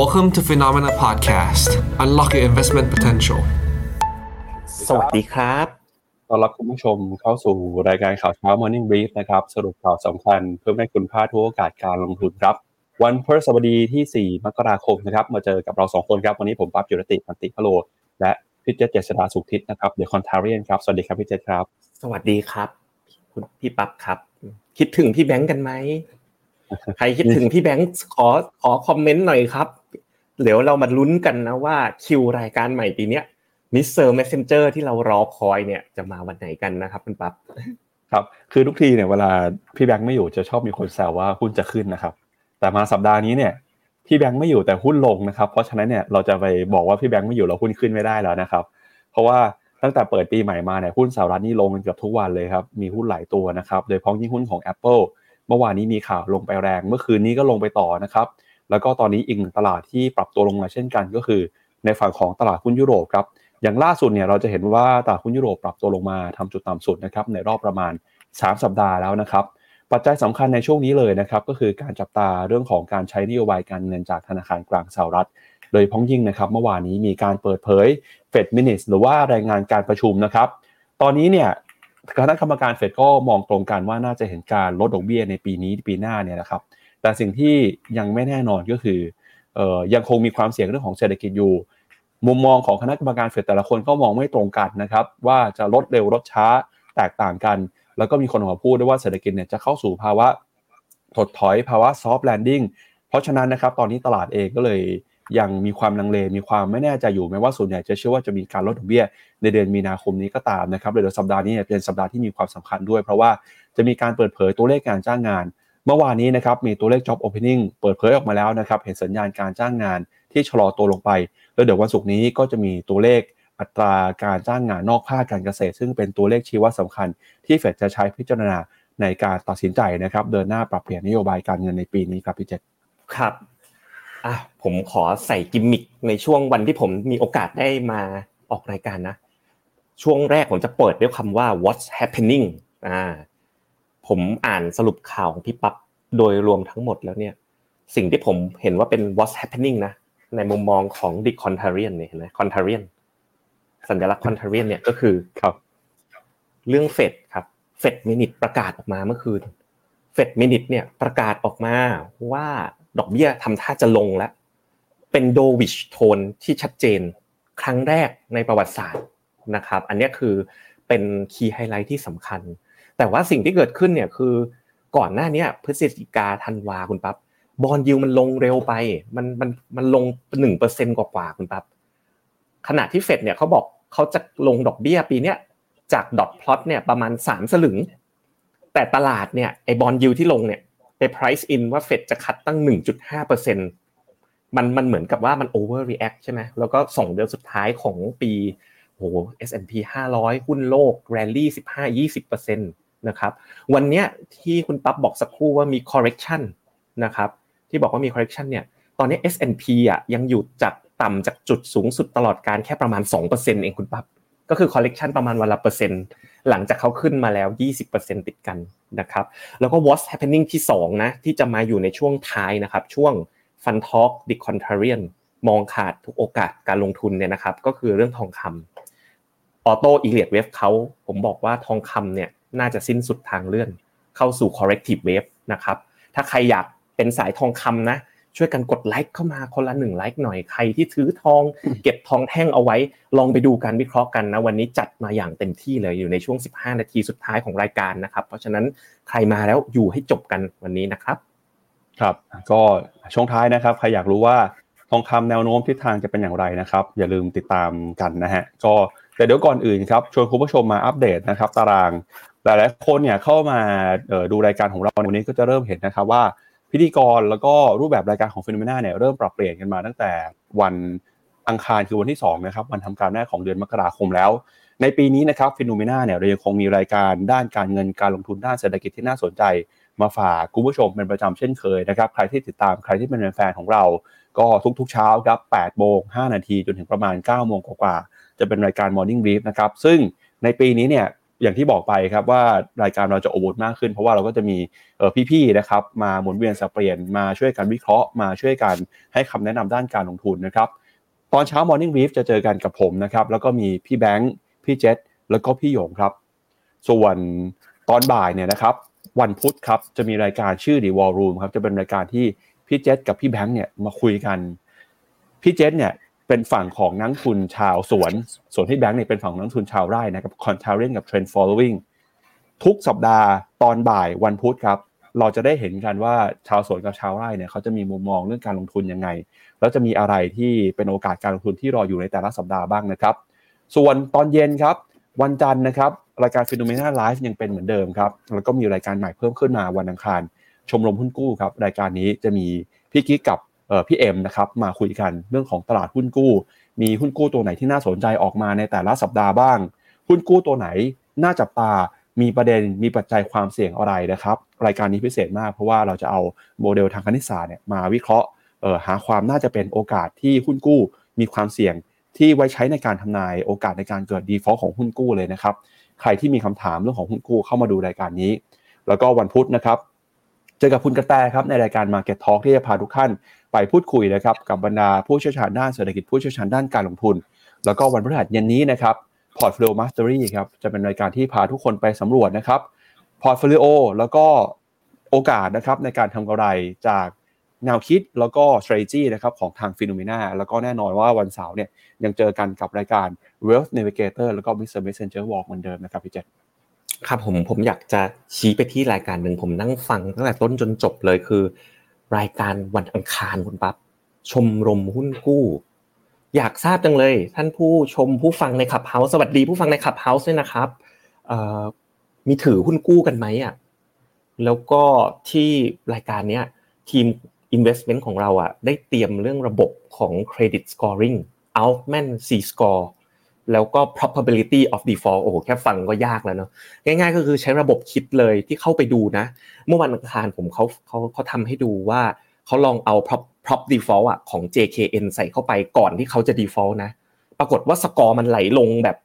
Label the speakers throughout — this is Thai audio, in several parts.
Speaker 1: Welcome to Phenomena Podcast. Unlock your investment potential.
Speaker 2: สวัสดีครับ
Speaker 3: ต้อนรับคุณผู้ชมเข้าสู่รายการข่าวเช้า Morning Brief นะครับ สรุปข่าวสำคัญเพื่อให้คุณพลาดทุกโอกาสการลงทุนครับ วันพฤหัสบดีที่ 4 มกราคมนะครับ มาเจอกับเราสองคนครับ วันนี้ผมปั๊บยุรติมันติพโล และพี่เจษเจษดาสุขทิศนะครับ เดี๋ยวคอนทาเรียนครับ สวัสดีครับพี่เจษครับ
Speaker 2: สวัสดีครับ คุณพี่ปั๊บครับ คิดถึงพี่แบงค์กันไหมใครคิดถึงพี่แบงค์ขอขอ comment หน่อยครับ เดี๋ยวเรามาลุ้นกันนะว่าคิวรายการใหม่ปีนี้ Mister Messenger ที่เรารอคอยเนี่ยจะมาวันไหนกันนะครับคุณปั๊บ
Speaker 3: ครับคือทุกทีเนี่ยเวลาพี่แบงค์ไม่อยู่จะชอบมีคนแซวว่าหุ้นจะขึ้นนะครับ แต่มาสัปดาห์นี้เนี่ยพี่แบงค์ไม่อยู่แต่หุ้นลงนะครับ เพราะฉะนั้นเนี่ยเราจะไปบอกว่าพี่แบงค์ไม่อยู่เราหุ้นขึ้นไม่ได้แล้วนะครับ เพราะว่าตั้งแต่เปิดปีใหม่มาเนี่ยหุ้นสหรัฐนี่ลงเกือบทุกวันเลยครับมีหุ้นหลายตัวนะครับ โดยเฉพาะยิ่งหุ้นของ Apple เมื่อวานนี้มีข่าวลงไปแรง เมื่อคืนนี้ก็ลงไปต่อนะครับ แล้วก็ตอนนี้อีกหนึ่งตลาดที่ปรับตัวลงมาเช่นกัน ก็คือ ในฝั่งของตลาดหุ้นยุโรปครับอย่างล่าสุดเนี่ยเราจะเห็นว่าตลาดหุ้นยุโรปปรับตัวลงมาทำจุดต่ำสุดนะครับในรอบประมาณ 3 สัปดาห์แล้วนะครับปัจจัยสำคัญในช่วงนี้เลยนะครับก็คือการจับตาเรื่องของการใช้นโยบายการเงินจากธนาคารกลางสหรัฐ โดยพ้องยิ่งนะครับเมื่อวานนี้มีการเปิดเผยเฟดมินิสหรือว่ารายงานการประชุมนะครับตอนนี้เนี่ยคณะกรรมการเฟดก็มองตรงกันว่าน่าจะเห็นการลดดอกเบี้ยในปีนี้ปีหน้าเนี่ยนะครับ แต่สิ่งที่ยังไม่แน่นอนก็คืออยังคงมีความเสี่ยงเรื่องของเศรษฐกิจอยู่ มุมมองของคณะกรรมการเฟดแต่ละคนก็มองไม่ตรงกันนะครับ ว่าจะลดเร็วลดช้าแตกต่างกัน แล้วก็มีคนออกมาพูดด้วยว่าเศรษฐกิจเนี่ยจะเข้าสู่ภาวะถดถอยภาวะ soft landing เพราะฉะนั้นนะครับตอนนี้ตลาดเองก็เลยยังมีความลังเลมีความไม่แน่ใจอยู่แม้ว่าส่วนใหญ่จะเชื่อว่าจะมีการลดดอกเบี้ย ในเดือนมีนาคมนี้ก็ตามนะครับเดี๋ยวสัปดาห์นี้เป็นสัปดาห์ที่มีความสำคัญด้วย เพราะว่าจะมีการเปิดเผยตัวเลขการจ้างงาน เมื่อวานนี้นะครับมีตัวเลข job opening เปิดเผยออกมาแล้วนะครับเห็นสัญญาณการจ้างงานที่ชะลอตัวลงไป แล้วเดี๋ยววันศุกร์นี้ก็จะมีตัวเลขอัตราการจ้างงานนอกภาคการเกษตร ซึ่งเป็นตัวเลขชี้วัดสำคัญ ที่เฟดจะใช้พิจารณาในการตัดสินใจนะครับเดินหน้าปรับเปลี่ยนนโยบายการเงินในปีนี้ครับพี่เจษ
Speaker 2: ครับอะผมขอใส่กิมมิคในช่วงวันที่ผมมีโอกาสได้มาออกรายการนะ ช่วงแรกผมจะเปิดด้วยคำว่า what's happening อ่า ผมอ่านสรุปข่าวของพี่ปั๊บโดยรวมทั้งหมดแล้วเนี่ย สิ่งที่ผมเห็นว่าเป็น what's happening นะในมุมมองของ the contrarian เนี่ยเห็นไหม contrarian สัญลักษณ์ contrarian เนี่ยก็คือ
Speaker 3: ครับ
Speaker 2: เรื่องเฟดครับ Fed minutes ประกาศออกมาเมื่อคืนFed minute เนี่ยประกาศออกมาว่าดอกเบี้ยทำท่าจะลงแล้ว เป็น dovish tone ที่ชัดเจน ครั้งแรกในประวัติศาสตร์นะครับ อันนี้คือเป็น key highlight ที่สำคัญ แต่ว่าสิ่งที่เกิดขึ้นเนี่ยคือก่อนหน้านี้พฤศจิกาธันวาคุณปั๊บ bond yield มันลงเร็วไป มันมันมันลงหนึ่งเปอร์เซ็นกว่าๆคุณปั๊บขณะที่เฟดเนี่ยเขาบอกเขาจะลงดอกเบี้ยปีเนี้ยจากดอทพลอตเนี่ยประมาณสามสลึง แต่ตลาดเนี่ยไอบอลยิวที่ลงเนี่ยไป price in ว่าเฟดจะคัดตั้งหนึ่งจุดห้าเปอร์เซ็นมันมันเหมือนกับว่ามัน over react ใช่ไหมแล้วก็สองเดือนสุดท้ายของปีโอ้โห S&P 500 หุ้นโลก rally 15-20%นต์ นะครับ วันนี้ที่คุณปั๊บบอกสักครู่ว่ามี correction นะครับ ที่บอกว่ามี correction เนี่ย ตอนนี้ S&P อะยังอยู่จากต่ำจากจุดสูงสุดตลอดการแค่ประมาณ 2%เองคุณปั๊บ ก็คือ correction ประมาณวันละเปอร์เซ็นต์ หลังจากเขาขึ้นมาแล้ว 20%ติดกันนะครับ แล้วก็ what's happening ที่ 2 นะ ที่จะมาอยู่ในช่วงท้ายนะครับ ช่วง fun talk the contrarian มองขาดทุกโอกาสการลงทุนเนี่ยนะครับ ก็คือเรื่องทองคำออโต้อีเลียดเวฟเขาผมบอกว่าทองคำเนี่ย น่าจะสิ้นสุดทางเลื่อน เข้าสู่ corrective wave นะครับ ถ้าใครอยากเป็นสายทองคำนะ ช่วยกันกดไลค์เข้ามาคนละหนึ่งไลค์หน่อยใครที่ถือทอง เก็บทองแท่งเอาไว้ ลองไปดูการวิเคราะห์กันนะ วันนี้จัดมาอย่างเต็มที่เลยอยู่ในช่วง 15 นาทีสุดท้ายของรายการนะครับ เพราะฉะนั้นใครมาแล้วอยู่ให้จบกันวันนี้นะครับ
Speaker 3: ครับก็ช่วงท้ายนะครับใครอยากรู้ว่าทองคำแนวโน้มทิศทางจะเป็นอย่างไรนะครับ อย่าลืมติดตามกันนะฮะก็แต่เดี๋ยวก่อนอื่นครับชวนคุณผู้ชมมาอัปเดตนะครับ ตาราง หลายๆคนเนี่ยเข้ามาดูรายการของเราวันนี้ก็จะเริ่มเห็นนะครับว่าพิธีกรแล้วก็รูปแบบรายการของ Finnomena เนี่ยเริ่มปรับเปลี่ยนกันมาตั้งแต่วันอังคารคือวันที่2นะครับวันทำการแรกของเดือนมกราคมแล้ว ในปีนี้นะครับ Finnomena เนี่ยเรายังคงมีรายการด้านการเงินการลงทุนด้านเศรษฐกิจที่น่าสนใจ มาฝากคุณผู้ชมเป็นประจำเช่นเคยนะครับใครที่ติดตามใครที่เป็นแฟนของเรา ก็ทุกๆเช้าครับ8โมง5นาทีจนถึงประมาณ9โมงกว่าจะเป็นรายการ Morning Brief นะครับซึ่งในปีนี้เนี่ย อย่างที่บอกไปครับว่ารายการเราจะโอบูดมากขึ้น เพราะว่าเราก็จะมีพี่ๆนะครับมาหมุนเวียนสับเปลี่ยนมาช่วยกันวิเคราะห์มาช่วยกันให้คำแนะนำด้านการลงทุนนะครับตอนเช้า Morning Brief จะเจอกันกับผมนะครับแล้วก็มีพี่แบงค์พี่เจษแล้วก็พี่หยงครับ ส่วนตอนบ่ายเนี่ยนะครับวันพุธครับจะมีรายการชื่อ The War Room ครับจะเป็นรายการที่พี่เจษกับพี่แบงค์เนี่ยมาคุยกันพี่เจษเนี่ย เป็นฝั่งของนักทุนชาวสวน ส่วนที่แบงค์เนี่ยเป็นฝั่งนักทุนชาวไร่นะครับ contrarian กับ trend following ทุกสัปดาห์ตอนบ่ายวันพุธครับ เราจะได้เห็นกันว่าชาวสวนกับชาวไร่เนี่ยเขาจะมีมุมมองเรื่องการลงทุนยังไง แล้วจะมีอะไรที่เป็นโอกาสการลงทุนที่รออยู่ในแต่ละสัปดาห์บ้างนะครับ ส่วนตอนเย็นครับ วันจันทร์นะครับรายการ Finnomena Live ยังเป็นเหมือนเดิมครับแล้วก็มีรายการใหม่เพิ่มขึ้นมาวันอังคาร ชมรมหุ้นกู้ครับรายการนี้จะมีพี่กิ๊กกับ พี่เอ็มนะครับมาคุยกันเรื่องของตลาดหุ้นกู้ มีหุ้นกู้ตัวไหนที่น่าสนใจออกมาในแต่ละสัปดาห์บ้าง หุ้นกู้ตัวไหนน่าจับตามีประเด็นมีปัจจัยความเสี่ยงอะไรนะครับ รายการนี้พิเศษมากเพราะว่าเราจะเอาโมเดลทางคณิตศาสตร์เนี่ยมาวิเคราะห์หาความน่าจะเป็นโอกาสที่หุ้นกู้ มีความเสี่ยงที่ไว้ใช้ในการทำนายโอกาสในการเกิด default ของหุ้นกู้เลยนะครับ ใครที่มีคำถามเรื่องของหุ้นกู้เข้ามาดูรายการนี้ แล้วก็วันพุธนะครับ เจอกับคุณกระแตครับในรายการ Market Talk ที่จะพาทุกท่าน ไปพูดคุยนะครับกับบรรดาผู้เชี่ยวชาญด้านเศรษฐกิจผู้เชี่ยวชาญด้านการลงทุน แล้วก็วันพฤหัสเย็นนี้นะครับ Portfolio Mastery ครับจะเป็นรายการที่พาทุกคนไปสำรวจนะครับ Portfolio แล้วก็โอกาสนะครับในการทำกำไรจากแนวคิดแล้วก็ strategy นะครับของทางฟิโนเมนาแล้วก็แน่นอนว่าวันเสาร์เนี่ยยังเจอกันกับรายการ Wealth Navigator แล้วก็ Mr. Messenger Walk เหมือนเดิมนะครับพี่เจษ
Speaker 2: ครับผมผมอยากจะชี้ไปที่รายการหนึ่งผมนั่งฟังตั้งแต่ต้นจนจบเลยคือ รายการวันอังคารคุณปั๊บชมรมหุ้นกู้ อยากทราบจังเลย ท่านผู้ชมผู้ฟังในขับเฮาส์สวัสดีผู้ฟังในขับเฮาส์ด้วยนะครับมีถือหุ้นกู้กันไหมอะแล้วก็ที่รายการเนี้ยทีม investment ของเราอะได้เตรียมเรื่องระบบของ credit scoring Altman C score แล้วก็ probability of default โอ้โหแค่ฟังก็ยากแล้วเนาะง่ายๆ ก็คือใช้ระบบคิดเลยที่เข้าไปดูนะ เมื่อวันอังคารผมเขาเขาเขาทำให้ดูว่าเขาลองเอา prop prop default อะของ JKN ใส่เข้าไปก่อนที่เขาจะ default นะ ปรากฏว่าสกอร์มันไหลลงแบบ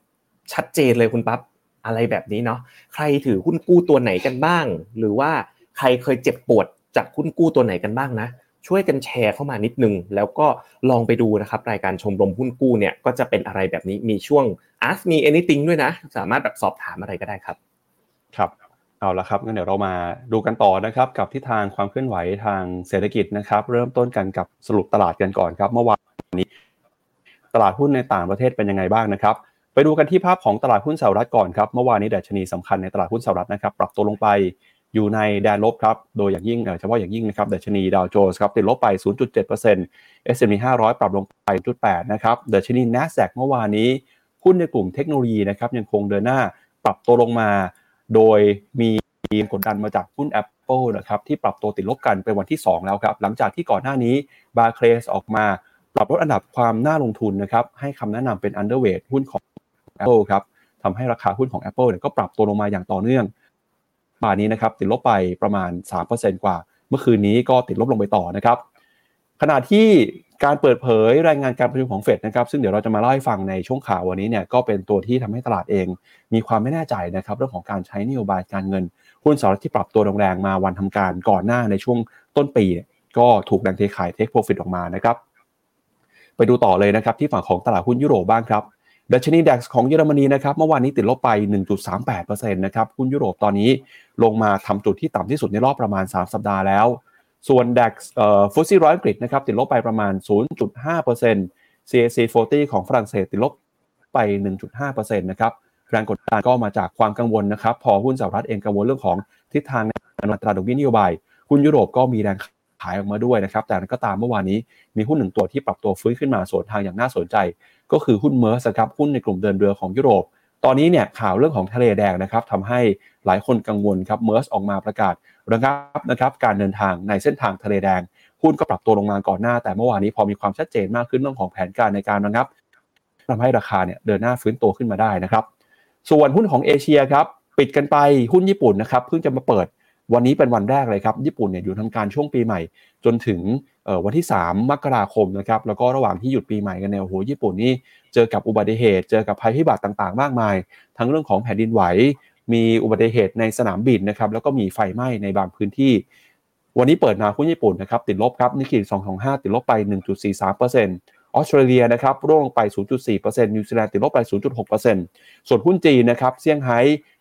Speaker 2: ชัดเจนเลยคุณปั๊บอะไรแบบนี้เนาะใครถือหุ้นกู้ตัวไหนกันบ้าง หรือว่าใครเคยเจ็บปวดจากหุ้นกู้ตัวไหนกันบ้างนะ ช่วยกันแชร์เข้ามานิดนึง แล้วก็ลองไปดูนะครับรายการชมรมหุ้นกู้เนี่ยก็จะเป็นอะไรแบบนี้มีช่วง ask me anything ด้วยนะ สามารถแบบสอบถามอะไรก็ได้ครับ
Speaker 3: ครับเอาละครับงั้นเดี๋ยวเรามาดูกันต่อนะครับ กับทิศทางความเคลื่อนไหวทางเศรษฐกิจนะครับ เริ่มต้นกันกับสรุปตลาดกันก่อนครับ เมื่อวานนี้ ตลาดหุ้นในต่างประเทศเป็นยังไงบ้างนะครับ ไปดูกันที่ภาพของตลาดหุ้นสหรัฐก่อนครับเมื่อวานนี้ดัชนีสำคัญในตลาดหุ้นสหรัฐนะครับ ปรับตัวลงไป อยู่ในแดนลบครับ โดยอย่างยิ่งเฉพาะอย่างยิ่งนะครับดัชนีดาวโจนส์ครับติดลบไป 0.7% S&P 500 ปรับลงไป 0.8 นะครับดัชนี NASDAQ เมื่อวานนี้หุ้นในกลุ่มเทคโนโลยีนะครับยังคงเดินหน้าปรับตัวลงมา โดยมีกดดันมาจากหุ้น Apple นะครับที่ปรับตัวติดลบกันเป็นวันที่ 2 แล้วครับ หลังจากที่ก่อนหน้านี้ Barclays ออกมา ปรับลดอันดับความน่าลงทุนนะครับให้คำแนะนำเป็น underweight หุ้นของ Apple ครับทำให้ราคาหุ้นของ Apple เนี่ยก็ปรับตัวลงมาอย่างต่อเนื่อง บ่านี้นะครับติดลบไปประมาณ 3%กว่า เมื่อคืนนี้ก็ติดลบลงไปต่อนะครับ ขณะที่การเปิดเผยรายงานการประชุมของเฟดนะครับซึ่งเดี๋ยวเราจะมาเล่าให้ฟังในช่วงข่าววันนี้เนี่ยก็เป็นตัวที่ทำให้ตลาดเอง มีความไม่แน่ใจนะครับเรื่องของการใช้นโยบายการเงินหุ้นสหรัฐที่ปรับตัวแรงๆมาวันทำการก่อนหน้าในช่วงต้นปี ก็ถูกแรงเทขายเทคโปรฟิตออกมานะครับไปดูต่อเลยนะครับที่ฝั่งของตลาดหุ้นยุโรปบ้างครับ ดัชนีดัคของเยอรมนีนะครับเมื่อวานนี้ติดลบไป 1.38%นะครับหุ้นยุโรปตอนนี้ลงมาทำจุดที่ต่ำที่สุดในรอบประมาณ 3 สัปดาห์แล้ว ส่วน DAX เออฟุตซี่ร้อยอังกฤษนะครับติดลบไปประมาณ 0.5% CAC 40 ของฝรั่งเศสติดลบไป 1.5%นะครับแรงกดดันก็มาจากความกังวลนะครับ พอหุ้นสหรัฐเองกังวลเรื่องของทิศทางในอัตราดอกเบี้ยนโยบายหุ้นยุโรปก็มีแรงขายออกมาด้วยนะครับ แต่ก็ตามเมื่อวานนี้มีหุ้นหนึ่งตัวที่ปรับตัวฟื้นขึ้นมาสวนทางอย่างน่าสนใจ ก็คือหุ้นเมอร์สครับหุ้นในกลุ่มเดินเรือของยุโรป ตอนนี้เนี่ยข่าวเรื่องของทะเลแดงนะครับทำให้หลายคนกังวลครับเมอร์สออกมาประกาศระงับนะครับการเดินทางในเส้นทางทะเลแดงหุ้นก็ปรับตัวลงมาก่อนหน้า แต่เมื่อวานนี้พอมีความชัดเจนมากขึ้นเรื่องของแผนการในการระงับทำให้ราคาเนี่ยเดินหน้าฟื้นตัวขึ้นมาได้นะครับ ส่วนหุ้นของเอเชียครับปิดกันไปหุ้นญี่ปุ่นนะครับเพิ่งจะมาเปิด วันนี้เป็นวันแรกเลยครับ ญี่ปุ่นเนี่ยอยู่ทำการช่วงปีใหม่ จนถึงวันที่ 3 มกราคมนะครับแล้วก็ระหว่างที่หยุดปีใหม่กันเนี่ยโอ้โหญี่ปุ่นนี่เจอกับอุบัติเหตุ เจอกับภัยพิบัติต่างๆ มากมาย ทั้งเรื่องของแผ่นดินไหว มีอุบัติเหตุในสนามบินนะครับแล้วก็มีไฟไหม้ในบางพื้นที่ วันนี้เปิดมาหุ้นญี่ปุ่นนะครับติดลบครับนิกเกิล225 ติดลบไป 1.43%ออสเตรเลียนะครับร่วงลงไป 0.4%นิวซีแลนด์ติดลบไป 0.6%ส่วนหุ้นจีนนะครับเซี่ยงไฮ้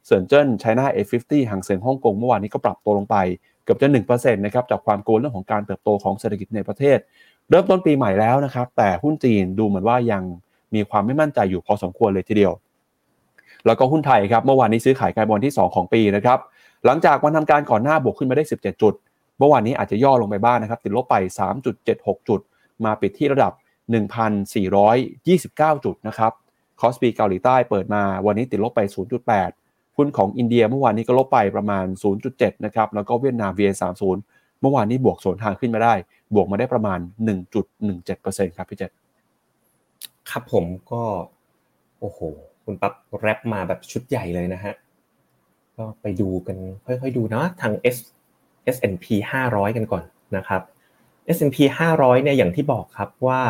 Speaker 3: เซินเจิ้นไชน่า F50 ห่างเสียงฮ่องกงเมื่อวานนี้ก็ปรับตัวลงไปเกือบจะ1%นะครับจากความกังวลเรื่องของการเติบโตของเศรษฐกิจในประเทศ เริ่มต้นปีใหม่แล้วนะครับ แต่หุ้นจีนดูเหมือนว่ายังมีความไม่มั่นใจอยู่พอสมควรเลยทีเดียว แล้วก็หุ้นไทยครับเมื่อวานนี้ซื้อขายการบอลที่ 2 ของปีนะครับหลังจากวันทำการก่อนหน้าบวกขึ้นมาได้ 17 จุด เมื่อวานนี้อาจจะย่อลงไปบ้างนะครับติดลบไป 3.76 จุด มาปิดที่ระดับ 1,429 จุดนะครับคอสปีเกาหลีใต้เปิดมาวันนี้ติดลบไป 0.8 หุ้นของอินเดียเมื่อวานนี้ก็ลบไปประมาณ 0.7 นะครับ แล้วก็เวียดนาม VN30 เมื่อวานนี้บวกสวนทางขึ้นมาได้ บวกมาได้ประมาณ 1.17%ครับพี่เจษ
Speaker 2: ครับผมก็ โอ้โห คุณปั๊บแรปมาแบบชุดใหญ่เลยนะฮะ ก็ไปดูกันค่อยๆดูนะทาง S S&P 500 กันก่อนนะครับ S&P 500 เนี่ยอย่างที่บอกครับว่า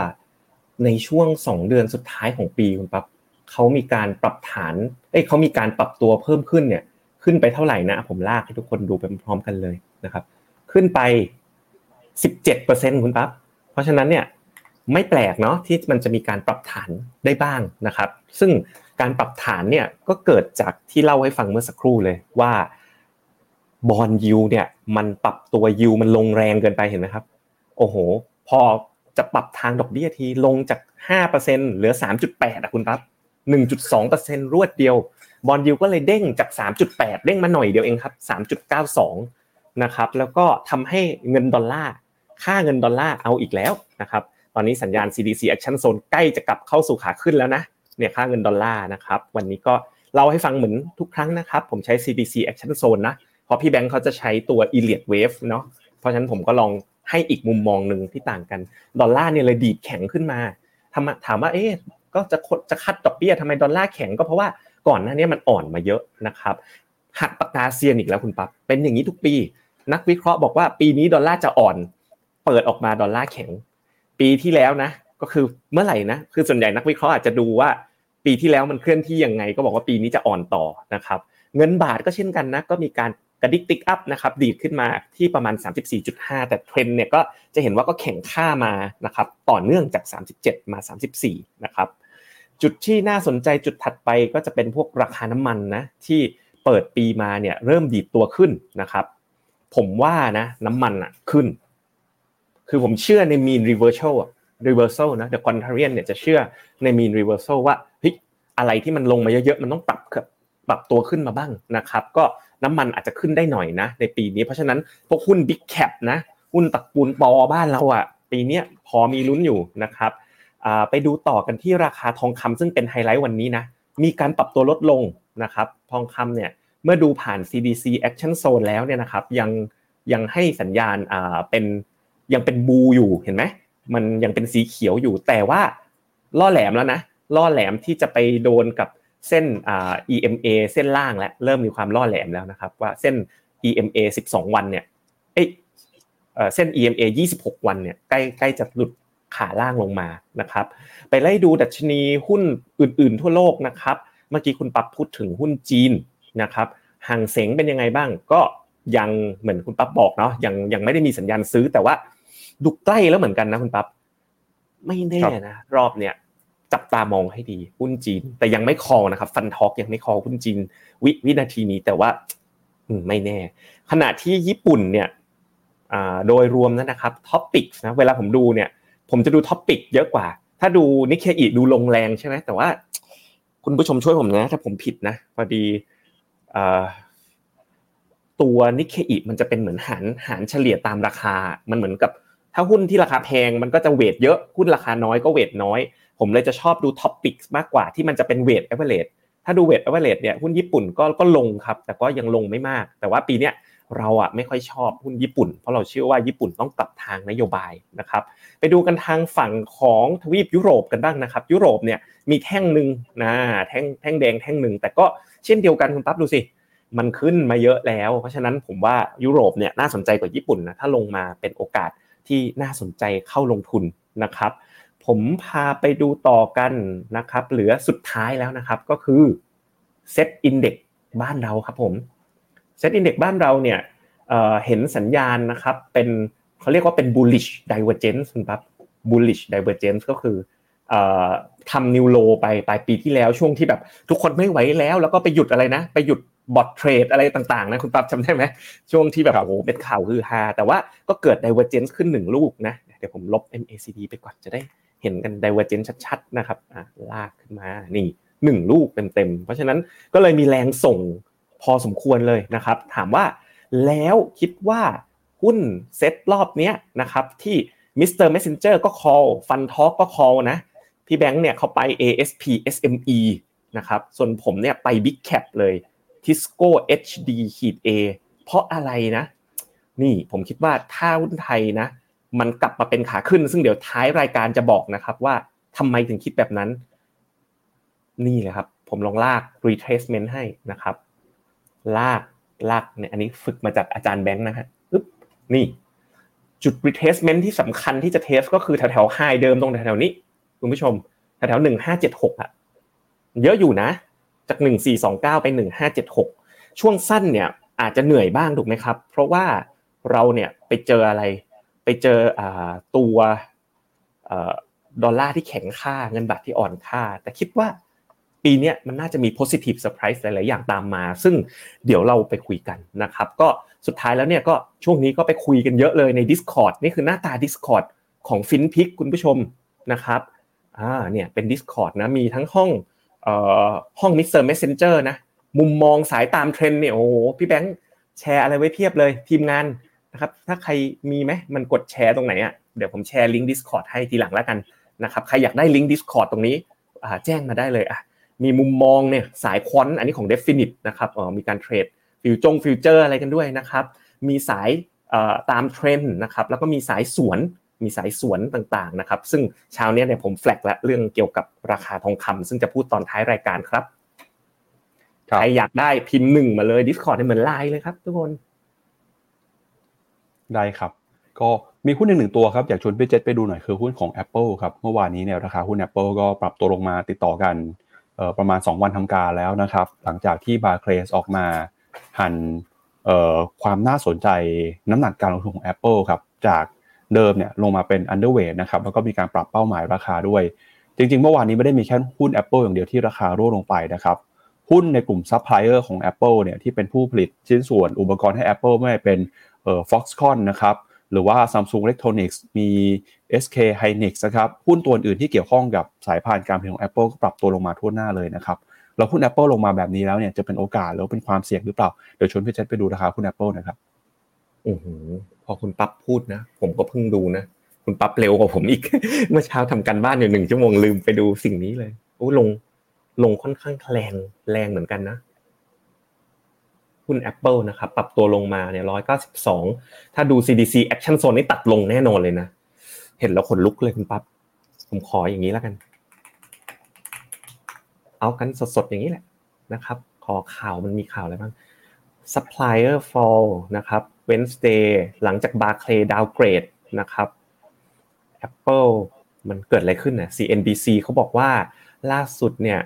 Speaker 2: ในช่วง 2 เดือนสุดท้ายของปีคุณปั๊บ เขามีการปรับฐานเอ้ยเขามีการปรับตัวเพิ่มขึ้นเนี่ย ขึ้นไปเท่าไหร่นะ ผมลากให้ทุกคนดูไปพร้อมกันเลยนะครับ ขึ้นไป 17%คุณปั๊บเพราะฉะนั้นเนี่ยไม่แปลกเนาะที่มันจะมีการปรับฐานได้บ้างนะครับ ซึ่งการปรับฐานเนี่ยก็เกิดจากที่เล่าให้ฟังเมื่อสักครู่เลยว่า bond yield เนี่ยมันปรับตัวยูมันลงแรงเกินไปเห็นไหมครับ โอ้โห พอจะปรับทางดอกเบี้ยทีลงจาก 5%เหลือ 3.8อะคุณปั๊บ 1.2%รวดเดียว bond yield ก็เลยเด้งจาก 3.8 เด้งมาหน่อยเดียวเองครับ 3.92 นะครับแล้วก็ทำให้เงินดอลลาร์ค่าเงินดอลลาร์เอาอีกแล้วนะครับตอนนี้สัญญาณ CDC Action Zone ใกล้จะกลับเข้าสู่ขาขึ้นแล้วนะเนี่ยค่าเงินดอลลาร์นะครับวันนี้ก็เล่าให้ฟังเหมือนทุกครั้งนะครับ ผมใช้ CDC Action Zone นะเพราะพี่แบงค์เขาจะใช้ตัว e l i o t Wave เนาะเพราะฉะนั้นผมก็ลองให้อีกมุมมองหนึ่งที่ต่างกัน ดอลลาร์เนี่ยเลยดีดแข็งขึ้นมาถามว่าเอ๊ะก็จะจะคัดดอกเบี้ยทำไมดอลลาร์แข็งก็เพราะว่าก่อนหน้านี้มันอ่อนมาเยอะนะครับหักปากกาเซียนอีกแล้วคุณปั๊บเป็นอย่างนี้ทุกปี นักวิเคราะห์บอกว่าปีนี้ดอลลาร์จะอ่อน เปิดออกมาดอลลาร์แข็ง ปีที่แล้วนะ ก็คือเมื่อไหร่นะคือส่วนใหญ่นักวิเคราะห์อาจจะดูว่า ปีที่แล้วมันเคลื่อนที่ยังไง ก็บอกว่าปีนี้จะอ่อนต่อนะครับ เงินบาทก็เช่นกันนะก็มีการ กระดิก tick up นะครับดีดขึ้นมาที่ประมาณ 34.5 แต่เทรนเนี่ยก็จะเห็นว่าก็แข็งค่ามานะครับต่อเนื่องจาก 37 มา 34 นะครับจุดที่น่าสนใจจุดถัดไปก็จะเป็นพวกราคาน้ำมันนะที่เปิดปีมาเนี่ยเริ่มดีดตัวขึ้นนะครับ ผมว่านะน้ำมันอะขึ้น คือผมเชื่อใน mean reversal reversal นะ the contrarian เนี่ยจะเชื่อใน mean reversal ว่าเฮ้ยอะไรที่มันลงมาเยอะๆมันต้องปรับ ปรับตัวขึ้นมาบ้างนะครับ ก็น้ำมันอาจจะขึ้นได้หน่อยนะ ในปีนี้เพราะฉะนั้นพวกหุ้น Big Cap นะหุ้นตักปูนปอบ้านเราอะปีนี้พอมีลุ้นอยู่นะครับไปดูต่อกันที่ราคาทองคำซึ่งเป็นไฮไลท์วันนี้นะมีการปรับตัวลดลงนะครับทองคำเนี่ยเมื่อดูผ่าน CDC Action Zone แล้วเนี่ยนะครับยังยังให้สัญญาณอ่าเป็นยังเป็นบูอยู่เห็นไหมมันยังเป็นสีเขียวอยู่แต่ว่าล่อแหลมแล้วนะล่อแหลมที่จะไปโดนกับ เส้น EMA เส้นล่างแล้วเริ่มมีความล่อแหลมแล้วนะครับ ว่าเส้น EMA 12 วันเนี่ยเอ้เส้น EMA 26 วันเนี่ยใกล้ใกล้จะหลุดขาล่างลงมานะครับ ไปไล่ดูดัชนีหุ้นอื่นๆ ทั่วโลกนะครับ เมื่อกี้คุณปั๊บพูดถึงหุ้นจีนนะครับห่างเสงเป็นยังไงบ้าง ก็ยังเหมือนคุณปั๊บบอกเนาะยังยังไม่ได้มีสัญญาณซื้อแต่ว่าดูใกล้แล้วเหมือนกันนะคุณปั๊บไม่แน่นะรอบเนี่ย จับตามองให้ดีหุ้นจีน แต่ยังไม่คอนะครับ ฟันทอกยังไม่คอหุ้นจีนวิวินาทีนี้แต่ว่าไม่แน่ ขณะที่ญี่ปุ่นเนี่ยโดยรวมนะครับ TOPIX นะเวลาผมดูเนี่ย ผมจะดู TOPIX เยอะกว่า ถ้าดูนิกเคอิดูลงแรงใช่ไหมแต่ว่า คุณผู้ชมช่วยผมนะ ถ้าผมผิดนะพอดีตัวนิกเคอิมันจะเป็นเหมือนหารหารเฉลี่ยตามราคา มันเหมือนกับ ถ้าหุ้นที่ราคาแพงมันก็จะ weight เยอะหุ้นราคาน้อยก็ weight น้อย ผมเลยจะชอบดู TOPIX มากกว่าที่มันจะเป็น weighted average ถ้าดู weighted average เนี่ยหุ้นญี่ปุ่นก็ก็ลงครับ แต่ก็ยังลงไม่มาก แต่ว่าปีเนี้ยเราอะไม่ค่อยชอบหุ้นญี่ปุ่น เพราะเราเชื่อว่าญี่ปุ่นต้องปรับทางนโยบายนะครับ ไปดูกันทางฝั่งของทวีปยุโรปกันบ้างนะครับ ยุโรปเนี่ยมีแท่งหนึ่งนะแท่งแท่งแดงแท่งหนึ่งแต่ก็เช่นเดียวกันคุณปั๊บดูสิมันขึ้นมาเยอะแล้ว เพราะฉะนั้นผมว่ายุโรปเนี่ยน่าสนใจกว่าญี่ปุ่นนะถ้าลงมาเป็นโอกาสที่น่าสนใจเข้าลงทุนนะครับ ผมพาไปดูต่อกันนะครับ เหลือสุดท้ายแล้วนะครับ ก็คือSET Index บ้านเราครับผม SET Index บ้านเราเนี่ยเห็นสัญญาณนะครับ เป็นเขาเรียกว่าเป็น bullish divergence ครับ bullish divergence ก็คือทำ new low ไปปลายปีที่แล้วช่วงที่แบบทุกคนไม่ไหวแล้ว แล้วก็ไปหยุดอะไรนะ ไปหยุด bot trade อะไรต่างๆนะคุณปั๊บจำได้ไหมช่วงที่แบบโอ้โหเป็นข่าวฮือฮาแต่ว่าก็เกิด divergence ขึ้นหนึ่งลูกนะเดี๋ยวผมลบ MACD ไปก่อนจะได้ เห็นกัน divergence ชัดๆนะครับลากขึ้นมานี่หนึ่งลูกเต็มๆเพราะฉะนั้นก็เลยมีแรงส่งพอสมควรเลยนะครับ ถามว่าแล้วคิดว่าหุ้นเซ็ตรอบนี้นะครับที่มิสเตอร์เมสเซนเจอร์ก็ call ฟันทอ l k ก็ call นะพี่แบงค์เนี่ยเขาไป ASP SME นะครับส่วนผมเนี่ยไป Big Cap เลย Tisco HD ขีด A เพราะอะไรนะ นี่ผมคิดว่าถ้าหุ้นไทยนะ มันกลับมาเป็นขาขึ้น ซึ่งเดี๋ยวท้ายรายการจะบอกนะครับ ว่าทำไมถึงคิดแบบนั้น นี่เลยครับ ผมลองลาก retracement ให้นะครับ ลากลากเนี่ยอันนี้ฝึกมาจากอาจารย์แบงค์นะฮะปึ๊บนี่ จุด retracement ที่สำคัญที่จะเทสก็คือแถวแถวไฮเดิมตรงแถวนี้คุณผู้ชมแถวหนึ่งห้าเจ็ดหกอะเยอะอยู่นะ จากหนึ่งสี่สองเก้าไปหนึ่งห้าเจ็ดหกช่วงสั้นเนี่ยอาจจะเหนื่อยบ้างถูกไหมครับ เพราะว่าเราเนี่ยไปเจออะไร ไปเจอตัวดอลลาร์ที่แข็งค่าเงินบาทที่อ่อนค่า แต่คิดว่าปีนี้มันน่าจะมี positive surprise หลาย ๆ อย่างตามมา ซึ่งเดี๋ยวเราไปคุยกันนะครับ ก็สุดท้ายแล้วเนี่ยก็ช่วงนี้ก็ไปคุยกันเยอะเลยใน Discord นี่คือหน้าตา Discord ของฟินพิกคุณผู้ชมนะครับอ่าเนี่ยเป็น Discord นะมีทั้งห้องเอ่อห้อง Mr. Messenger นะมุมมองสายตามเทรนเนี่ยโอ้พี่แบงค์แชร์อะไรไว้เพียบเลย ทีมงาน นะครับถ้าใครมีไหมมันกดแชร์ตรงไหนอะเดี๋ยวผมแชร์ลิงก์ Discord ให้ทีหลังแล้วกันนะครับใครอยากได้ลิงก์ Discord ตรงนี้แจ้งมาได้เลยอะมีมุมมองเนี่ยสายควอนอันนี้ของ Definite นะครับอ๋อมีการเทรดฟิวจง future อะไรกันด้วยนะครับมีสายตามเทรนด์นะครับแล้วก็มีสายสวนมีสายสวนต่างๆนะครับซึ่งเช้านี้เนี่ยผมแฟลกและเรื่องเกี่ยวกับราคาทองคำซึ่งจะพูดตอนท้ายรายการครับใครอยากได้พิมพ์หนึ่งมาเลย Discord เหมือนไลน์เลยครับทุกคน
Speaker 3: ได้ครับ ก็มีหุ้นหนึ่งตัวครับ อยากชวนพี่เจษไปดูหน่อยคือหุ้นของ Apple ครับ เมื่อวานนี้เนี่ยราคาหุ้น Apple ก็ปรับตัวลงมาติดต่อกันประมาณ 2 วันทำการแล้วนะครับ หลังจากที่บาร์เคลสออกมาหันความน่าสนใจน้ำหนักการลงทุนของ Apple ครับจากเดิมเนี่ยลงมาเป็น underweight นะครับแล้วก็มีการปรับเป้าหมายราคาด้วย จริงๆ เมื่อวานนี้ไม่ได้มีแค่หุ้น Apple อย่างเดียวที่ราคาร่วงลงไปนะครับหุ้นในกลุ่มซัพพลายเออร์ของ Apple เนี่ยที่เป็นผู้ผลิตชิ้นส่วนอุปกรณ์ให้ Apple ไม่เป็น อ่อ Foxconn นะครับหรือว่า Samsung Electronics มี SK Hynix นะครับหุ้นตัวอื่นที่เกี่ยวข้องกับสายพานการผลิตของ Apple ก็ปรับตัวลงมาทั่วหน้าเลยนะครับแล้วหุ้น Apple ลงมาแบบนี้แล้วเนี่ยจะเป็นโอกาสหรือเป็นความเสี่ยงหรือเปล่า เดี๋ยวชวนพี่เจษไปดูราคาหุ้น Apple นะครับ
Speaker 2: อือพอคุณปั๊บพูดนะ ผมก็เพิ่งดูนะ คุณปั๊บเร็วกว่าผมอีก เมื่อเช้าทำการบ้านอยู่หนึ่งชั่วโมงลืมไปดูสิ่งนี้เลยโอ้ลงลงค่อนข้างแรงแรงเหมือนกันนะ หุ้น Apple นะครับปรับตัวลงมาเนี่ยร้อยเก้าสิบสองถ้าดู CDC Action Zone นี่ตัดลงแน่นอนเลยนะ เห็นแล้วขนลุกเลยคุณปั๊บผมขออย่างนี้แล้วกัน เอากันสดๆอย่างนี้แหละนะครับ ขอข่าวมันมีข่าวอะไรบ้าง supplier fall นะครับ Wednesday หลังจาก Barclays downgrade นะครับ Apple มันเกิดอะไรขึ้นนะ CNBC เขาบอกว่าล่าสุดเนี่ย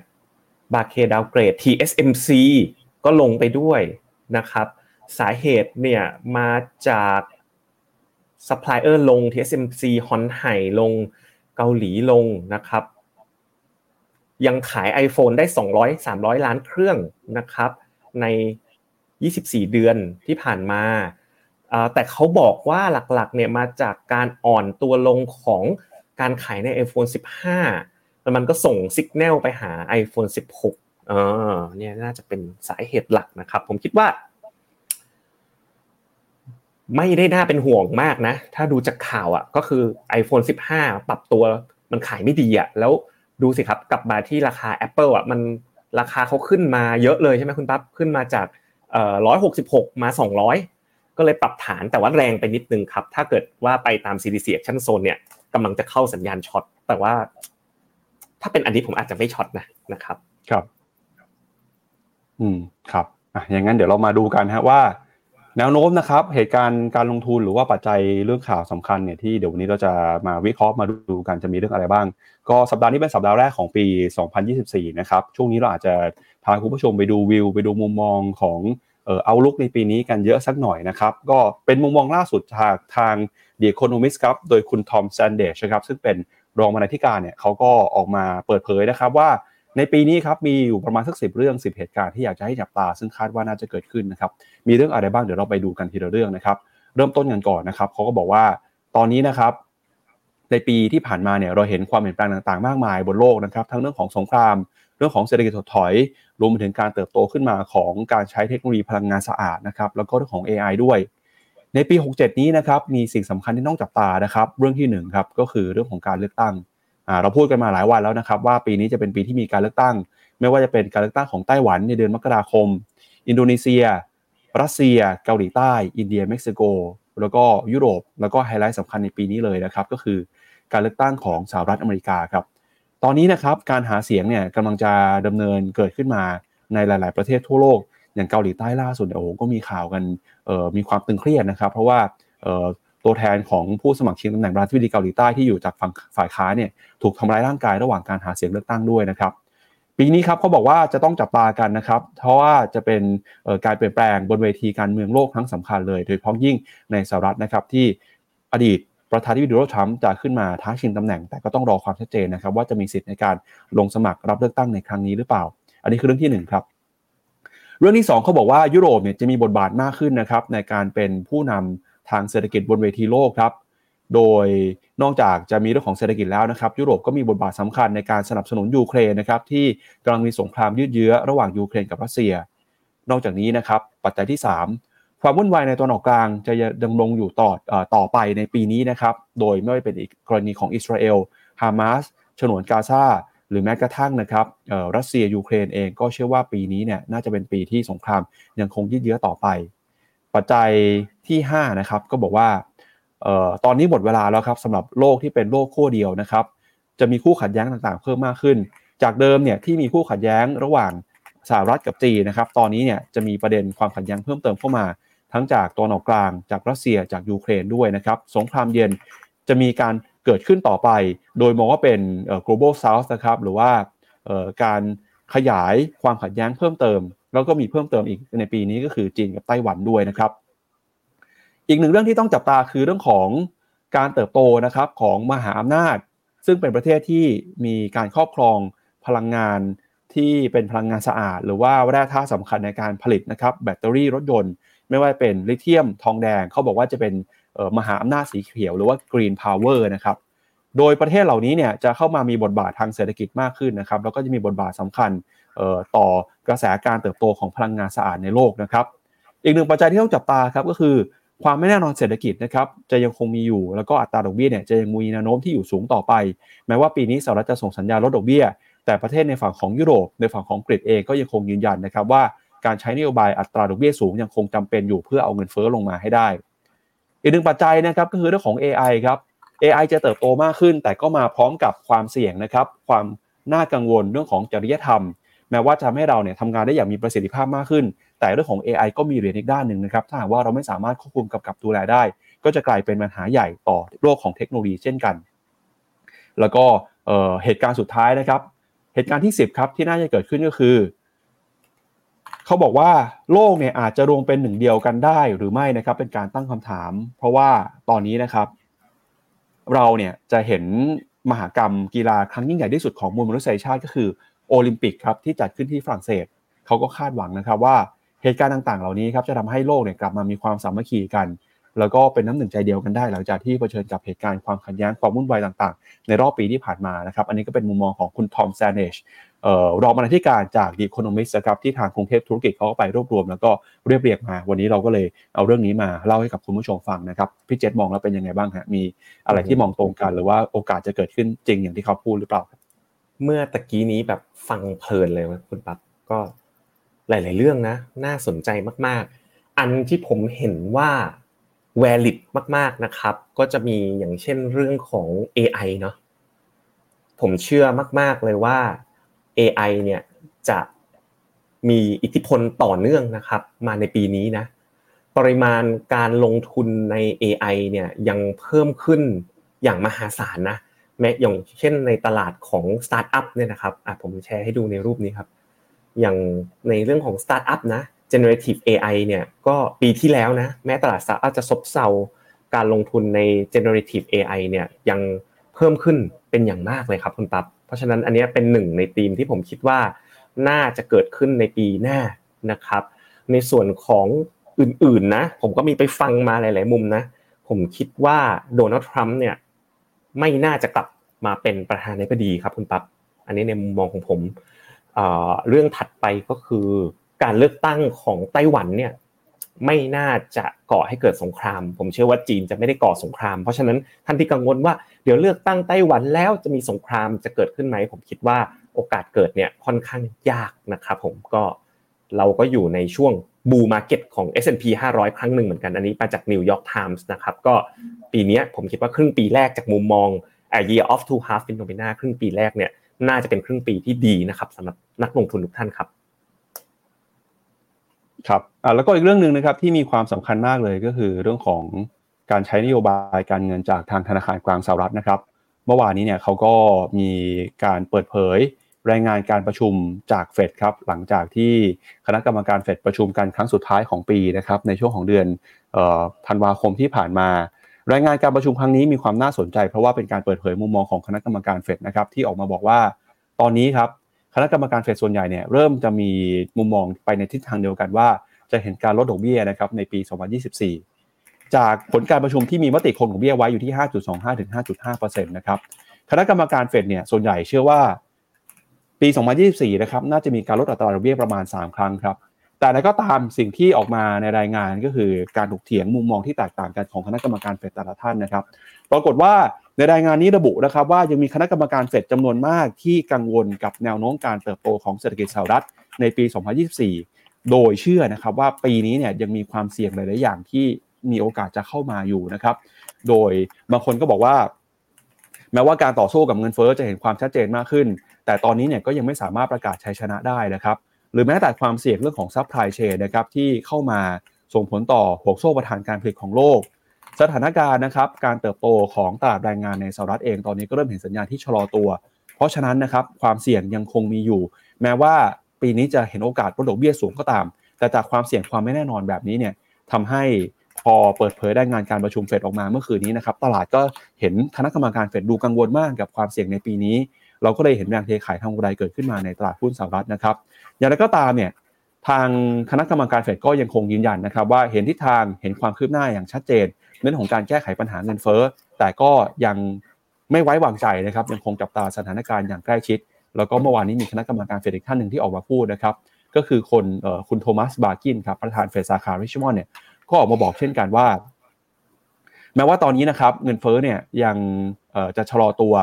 Speaker 2: Barclays downgrade TSMC ก็ลงไปด้วย นะครับสาเหตุเนี่ยมาจากซัพพลายเออร์ลง TSMC Hon Haiลงเกาหลีลงนะครับยังขาย iPhone ได้ 200 300 ล้านเครื่องนะครับใน 24 เดือนที่ผ่านมาแต่เขาบอกว่าหลักๆเนี่ยมาจากการอ่อนตัวลงของการขายใน iPhone 15 แล้วมันก็ส่งสัญญาณไปหา iPhone 16 เออเนี่ยน่าจะเป็นสาเหตุหลักนะครับ ผมคิดว่า ไม่ได้น่าเป็นห่วงมากนะ ถ้าดูจากข่าวอะ ก็คือ iPhone 15 ปรับตัวมันขายไม่ดีอะ แล้วดูสิครับกลับมาที่ราคา Apple อะมันราคาเขาขึ้นมาเยอะเลยใช่ไหมคุณปั๊บขึ้นมาจากเอ่อร้อยหกสิบหกมาสองร้อยก็เลยปรับฐานแต่ว่าแรงไปนิดนึงครับ ถ้าเกิดว่าไปตาม CDC Action Zone เนี่ยกำลังจะเข้าสัญญาณช็อตแต่ว่า ถ้าเป็นอันนี้ผมอาจจะไม่ช็อตนะนะครับ
Speaker 3: ครับ อืมครับอะอย่างนั้นเดี๋ยวเรามาดูกันฮะว่า แนวโน้มนะครับ เหตุการณ์การลงทุนหรือว่าปัจจัยเรื่องข่าวสำคัญเนี่ยที่เดี๋ยววันนี้เราจะมาวิเคราะห์มาดูกันจะมีเรื่องอะไรบ้าง ก็สัปดาห์นี้เป็นสัปดาห์แรกของปี 2024 นะครับช่วงนี้เราอาจจะพาคุณผู้ชมไปดูวิว ไปดูมุมมองของเออเอาลุกในปีนี้กันเยอะสักหน่อยนะครับก็เป็นมุมมองล่าสุดจากทาง The Economist ครับโดยคุณทอมแซนเดชครับซึ่งเป็นรองบรรณาธิการเนี่ยเขาก็ออกมาเปิดเผยนะครับว่า ในปีนี้ครับมีอยู่ประมาณสักสิเรื่อง 10 เหตุการณ์ที่อยากจะให้จับตา ซึ่งคาดว่าน่าจะเกิดขึ้นนะครับมีเรื่องอะไรบ้างเดี๋ยวเราไปดูกันทีละเรื่องนะครับ เริ่มต้นกันก่อนนะครับเขาก็บอกว่าตอนนี้นะครับในปีที่ผ่านมาเนี่ยเราเห็นความเปลี่ยนแปลงต่างๆ มากมายบนโลกนะครับทั้งเรื่องของสงคราม เรื่องของเศรษฐกิจถดถอย รวมไปถึงการเติบโตขึ้นมาของการใช้เทคโนโลยีพลังงานสะอาดนะครับแล้วก็เรื่องของ AI ด้วย ในปี 67 นี้นะครับมีสิ่งสำคัญที่ต้องจับตานะครับ เรื่องที่1ครับก็คือเรื่องของการเลือกตั้ง เราพูดกันมาหลายวันแล้วนะครับ ว่าปีนี้จะเป็นปีที่มีการเลือกตั้ง ไม่ว่าจะเป็นการเลือกตั้งของไต้หวันในเดือนมกราคม อินโดนีเซีย รัสเซีย เกาหลีใต้ อินเดีย เม็กซิโก แล้วก็ยุโรป แล้วก็ไฮไลท์สำคัญในปีนี้เลยนะครับ ก็คือการเลือกตั้งของสหรัฐอเมริกาครับ ตอนนี้นะครับการหาเสียงเนี่ยกำลังจะดำเนินเกิดขึ้นมาในหลาย ๆ ประเทศทั่วโลก อย่างเกาหลีใต้ล่าสุดโอ้โหก็มีข่าวกันมีความตึงเครียดนะครับ เพราะว่า ตัวแทนของผู้สมัครชิงตำแหน่งประธานาธิบดีเกาหลีใต้ที่อยู่จากฝั่งฝ่ายค้าเนี่ยถูกทำร้ายร่างกายระหว่างการหาเสียงเลือกตั้งด้วยนะครับปีนี้ครับเขาบอกว่าจะต้องจับตากันนะครับ เพราะว่าจะเป็นการเปลี่ยนแปลงบนเวทีการเมืองโลกครั้งสำคัญเลย โดยเฉพาะยิ่งในสหรัฐนะครับที่อดีตประธานาธิบดีโดนัลด์ทรัมป์จะขึ้นมาท้าชิงตำแหน่ง แต่ก็ต้องรอความชัดเจนนะครับว่าจะมีสิทธิ์ในการลงสมัครรับเลือกตั้งในครั้งนี้หรือเปล่า อันนี้คือเรื่องที่1ครับเรื่องที่2เขาบอกว่ายุโรปเนี่ยจะมีบทบาทมากขึ้นนะครับในการเป็นผู้นทางเศรษฐกิจบนเวทีโลกครับ โดยนอกจากจะมีเรื่องของเศรษฐกิจแล้วนะครับ ยุโรปก็มีบทบาทสำคัญในการสนับสนุนยูเครนนะครับที่กำลังมีสงครามยืดเยื้อระหว่างยูเครนกับรัสเซีย นอกจากนี้นะครับปัจจัยที่ 3 ความวุ่นวายในตะวันออกกลางจะดำรงอยู่ต่อต่อไปในปีนี้นะครับโดยไม่ว่าเป็นอีกกรณีของอิสราเอลฮามาสฉนวนกาซาหรือแม้กระทั่งนะครับรัสเซียยูเครนเองก็เชื่อว่าปีนี้เนี่ยน่าจะเป็นปีที่สงครามยังคงยืดเยื้อต่อไป ปัจจัยที่ 5 นะครับ ก็บอกว่าตอนนี้หมดเวลาแล้วครับสำหรับโลกที่เป็นโลกขั้วเดียวนะครับ จะมีคู่ขัดแย้งต่างๆ เพิ่มมากขึ้น จากเดิมเนี่ยที่มีคู่ขัดแย้งระหว่างสหรัฐกับจีนนะครับ ตอนนี้เนี่ยจะมีประเด็นความขัดแย้งเพิ่มเติมเข้ามา ทั้งจากตัวออกกลาง จากรัสเซียจากยูเครนด้วยนะครับ สงครามเย็นจะมีการเกิดขึ้นต่อไป โดยมองว่าเป็น global south นะครับ หรือว่าการขยายความขัดแย้งเพิ่มเติม แล้วก็มีเพิ่มเติมอีกในปีนี้ก็คือจีนกับไต้หวันด้วยนะครับ อีกหนึ่งเรื่องที่ต้องจับตาคือเรื่องของการเติบโตนะครับของมหาอำนาจ ซึ่งเป็นประเทศที่มีการครอบครองพลังงานที่เป็นพลังงานสะอาด หรือว่าแร่ธาตุสำคัญในการผลิตนะครับแบตเตอรี่รถยนต์ ไม่ว่าเป็นลิเธียมทองแดงเขาบอกว่าจะเป็นมหาอำนาจสีเขียว หรือว่า Green Power นะครับโดยประเทศเหล่านี้เนี่ยจะเข้ามามีบทบาททางเศรษฐกิจมากขึ้นนะครับแล้วก็จะมีบทบาทสำคัญ ต่อกระแสการเติบโตของพลังงานสะอาดในโลกนะครับ อีกหนึ่งปัจจัยที่ต้องจับตาครับก็คือความไม่แน่นอนเศรษฐกิจนะครับจะยังคงมีอยู่แล้วก็อัตราดอกเบี้ยเนี่ยจะยังมีแนวโน้มที่อยู่สูงต่อไป แม้ว่าปีนี้สหรัฐจะส่งสัญญาลดดอกเบี้ย แต่ประเทศในฝั่งของยุโรปในฝั่งของอังกเองก็ยังคงยืนยันนะครับว่าการใช้นโยบายอัตราดอกเบี้ยสูงยังคงจำเป็นอยู่เพื่อเอาเงินเฟ้อลงมาให้ได้ อีกหนึ่งปัจจัยนะครับก็คือเรื่องของ AI ครับ AI จะเติบโตมากขึ้น แต่ก็มาพร้อมกับความเสี่ยงนะครับความน่ากังวลเรื่องของจริยธรรม แม้ว่าจะให้เราเนี่ยทำงานได้อย่างมีประสิทธิภาพมากขึ้น แต่เรื่องของ AI ก็มีเหรียญอีกด้านหนึ่งนะครับ ถ้าหากว่าเราไม่สามารถควบคุมกับกับดูแลได้ ก็จะกลายเป็นปัญหาใหญ่ต่อโลกของเทคโนโลยีเช่นกัน แล้วก็เหตุการณ์สุดท้ายนะครับ เหตุการณ์ที่ 10ครับที่น่าจะเกิดขึ้นก็คือเขาบอกว่าโลกเนี่ยอาจจะรวมเป็นหนึ่งเดียวกันได้หรือไม่นะครับ เป็นการตั้งคำถาม เพราะว่าตอนนี้นะครับ เราเนี่ยจะเห็นมหากรรมกีฬาครั้งยิ่งใหญ่ที่สุดของมวลมนุษยชาติก็คือ โอลิมปิกครับที่จัดขึ้นที่ฝรั่งเศสเขาก็คาดหวังนะครับว่าเหตุการณ์ต่างๆ เหล่านี้ครับจะทำให้โลกเนี่ยกลับมามีความสามัคคีกัน แล้วก็เป็นน้ำหนึ่งใจเดียวกันได้ หลังจากที่เผชิญกับเหตุการณ์ความขัดแย้งความวุ่นวายต่างๆ ในรอบปีที่ผ่านมานะครับอันนี้ก็เป็นมุมมองของคุณทอมแซนเนชรองบรรณาธิการจาก The Economist นะครับที่ทางกรุงเทพธุรกิจเขาก็ไปรวบรวม แล้วก็เรียบเรียงมา วันนี้เราก็เลยเอาเรื่องนี้มาเล่าให้กับคุณผู้ชมฟังนะครับพี่เจษมองแล้วเป็นยังไงบ้างฮะมีอะไรที่มองตรงกันหรือว่าโอกาสจะเกิดขึ้นจริงอย่างที่เขาพูดหรือเปล่า
Speaker 2: เมื่อตะกี้นี้แบบฟังเพลินเลยคุณปั๊บก็หลาย ๆ เรื่องนะ น่าสนใจมาก ๆ อันที่ผมเห็นว่า valid มาก ๆ นะครับ ก็จะมีอย่างเช่นเรื่องของ AI เนาะผมเชื่อมาก ๆ เลยว่า AI เนี่ยจะมีอิทธิพลต่อเนื่องนะครับ มาในปีนี้นะ ปริมาณการลงทุนใน AI เนี่ยยังเพิ่มขึ้นอย่างมหาศาลนะ แม้อย่างเช่นในตลาดของสตาร์ทอัพเนี่ยนะครับอะผมแชร์ให้ดูในรูปนี้ครับ อย่างในเรื่องของสตาร์ทอัพนะ generative AI เนี่ยก็ปีที่แล้วนะแม้ตลาดสตาร์ทอัพจะซบเซาการลงทุนใน generative AI เนี่ยยังเพิ่มขึ้นเป็นอย่างมากเลยครับคุณปั๊บเพราะฉะนั้นอันนี้เป็นหนึ่งในธีมที่ผมคิดว่าน่าจะเกิดขึ้นในปีหน้านะครับ ในส่วนของอื่นๆนะ ผมก็มีไปฟังมาหลาย ๆ มุมนะ ผมคิดว่าโดนัลด์ทรัมป์เนี่ย ไม่น่าจะกลับมาเป็นประธานาธิบดีครับคุณปั๊บอันนี้ในมุมมองของผมเรื่องถัดไปก็คือการเลือกตั้งของไต้หวันเนี่ยไม่น่าจะก่อให้เกิดสงคราม ผมเชื่อว่าจีนจะไม่ได้ก่อสงคราม เพราะฉะนั้นท่านที่กังวลว่าเดี๋ยวเลือกตั้งไต้หวันแล้วจะมีสงครามจะเกิดขึ้นไหมผมคิดว่าโอกาสเกิดเนี่ยค่อนข้างยากนะครับผมก็เราก็อยู่ในช่วง bull market ของ S&P 500 ครั้งหนึ่งเหมือนกันอันนี้มาจาก New York Times นะครับก็ปีนี้ผมคิดว่าครึ่งปีแรกจากมุมมอง year of two half Finnomena ครึ่งปีแรกเนี่ยน่าจะเป็นครึ่งปีที่ดีนะครับสำหรับนักลงทุนทุกท่านครับ
Speaker 3: ครับอ่าแล้วก็อีกเรื่องหนึ่งนะครับที่มีความสำคัญมากเลยก็คือเรื่องของการใช้นโยบายการเงินจากทางธนาคารกลางสหรัฐนะครับ เมื่อวานนี้เนี่ยเขาก็มีการเปิดเผย รายงานการประชุมจากเฟดครับหลังจากที่คณะกรรมการเฟดประชุมกันครั้งสุดท้ายของปีนะครับในช่วงของเดือนธันวาคมที่ผ่านมา รายงานการประชุมครั้งนี้มีความน่าสนใจ เพราะว่าเป็นการเปิดเผยมุมมองของคณะกรรมการเฟดนะครับที่ออกมาบอกว่า ตอนนี้ครับคณะกรรมการเฟดส่วนใหญ่เนี่ยเริ่มจะมีมุมมองไปในทิศทางเดียวกันว่า จะเห็นการลดดอกเบี้ยนะครับในปี 2024 จากผลการประชุมที่มีมติคงดอกเบี้ยไว้อยู่ที่ 5.25ถึง5.5%นะครับคณะกรรมการเฟดเนี่ยส่วนใหญ่เชื่อว่า ปี 2024 นะครับน่าจะมีการลดอัตราดอกเบี้ยประมาณ 3 ครั้งครับแต่แล้วก็ตามสิ่งที่ออกมาในรายงานก็คือการถกเถียงมุมมองที่แตกต่างกันของคณะกรรมการเฟดแต่ละท่านนะครับปรากฏว่าในรายงานนี้ระบุนะครับว่ายังมีคณะกรรมการเฟดจำนวนมากที่กังวลกับแนวโน้มการเติบโตของเศรษฐกิจสหรัฐในปี 2024 โดยเชื่อนะครับว่าปีนี้เนี่ยยังมีความเสี่ยงหลาย ๆ อย่างที่มีโอกาสจะเข้ามาอยู่นะครับ โดยบางคนก็บอกว่า แม้ว่าการต่อสู้กับเงินเฟ้อจะเห็นความชัดเจนมากขึ้น แต่ตอนนี้เนี่ยก็ยังไม่สามารถประกาศชัยชนะได้นะครับ หรือแม้แต่ความเสี่ยงเรื่องของ supply chain นะครับที่เข้ามาส่งผลต่อห่วงโซ่ประทานการผลิตของโลก สถานการณ์นะครับการเติบโตของตลาดแรงงานในสหรัฐเองตอนนี้ก็เริ่มเห็นสัญญาณที่ชะลอตัว เพราะฉะนั้นนะครับความเสี่ยงยังคงมีอยู่ แม้ว่าปีนี้จะเห็นโอกาสลดดอกเบี้ยสูงก็ตาม แต่จากความเสี่ยงความไม่แน่นอนแบบนี้เนี่ยทำให้พอเปิดเผยได้งานการประชุมเฟดออกมาเมื่อคืนนี้นะครับตลาดก็เห็นคณะกรรมการเฟดดูกังวลมากกับความเสี่ยงในปีนี้ เราก็เลยเห็นแรงเทขายทางกำไรเกิดขึ้นมาในตลาดหุ้นสหรัฐนะครับ อย่างไรก็ตามเนี่ยทางคณะกรรมการเฟดก็ยังคงยืนยันนะครับ ว่าเห็นทิศทางเห็นความคืบหน้าอย่างชัดเจนเรื่องของการแก้ไขปัญหาเงินเฟ้อ แต่ก็ยังไม่ไว้วางใจนะครับยังคงจับตาสถานการณ์อย่างใกล้ชิด แล้วก็เมื่อวานนี้มีคณะกรรมการเฟดอีกท่านหนึ่งที่ออกมาพูดนะครับก็คือคนคุณโทมัสบาร์กินครับประธานเฟดสาขาริชมอนด์เนี่ยก็ออกมาบอกเช่นกันว่า แม้ว่าตอนนี้นะครับเงินเฟ้อเนี่ยยังจะชะลอตัว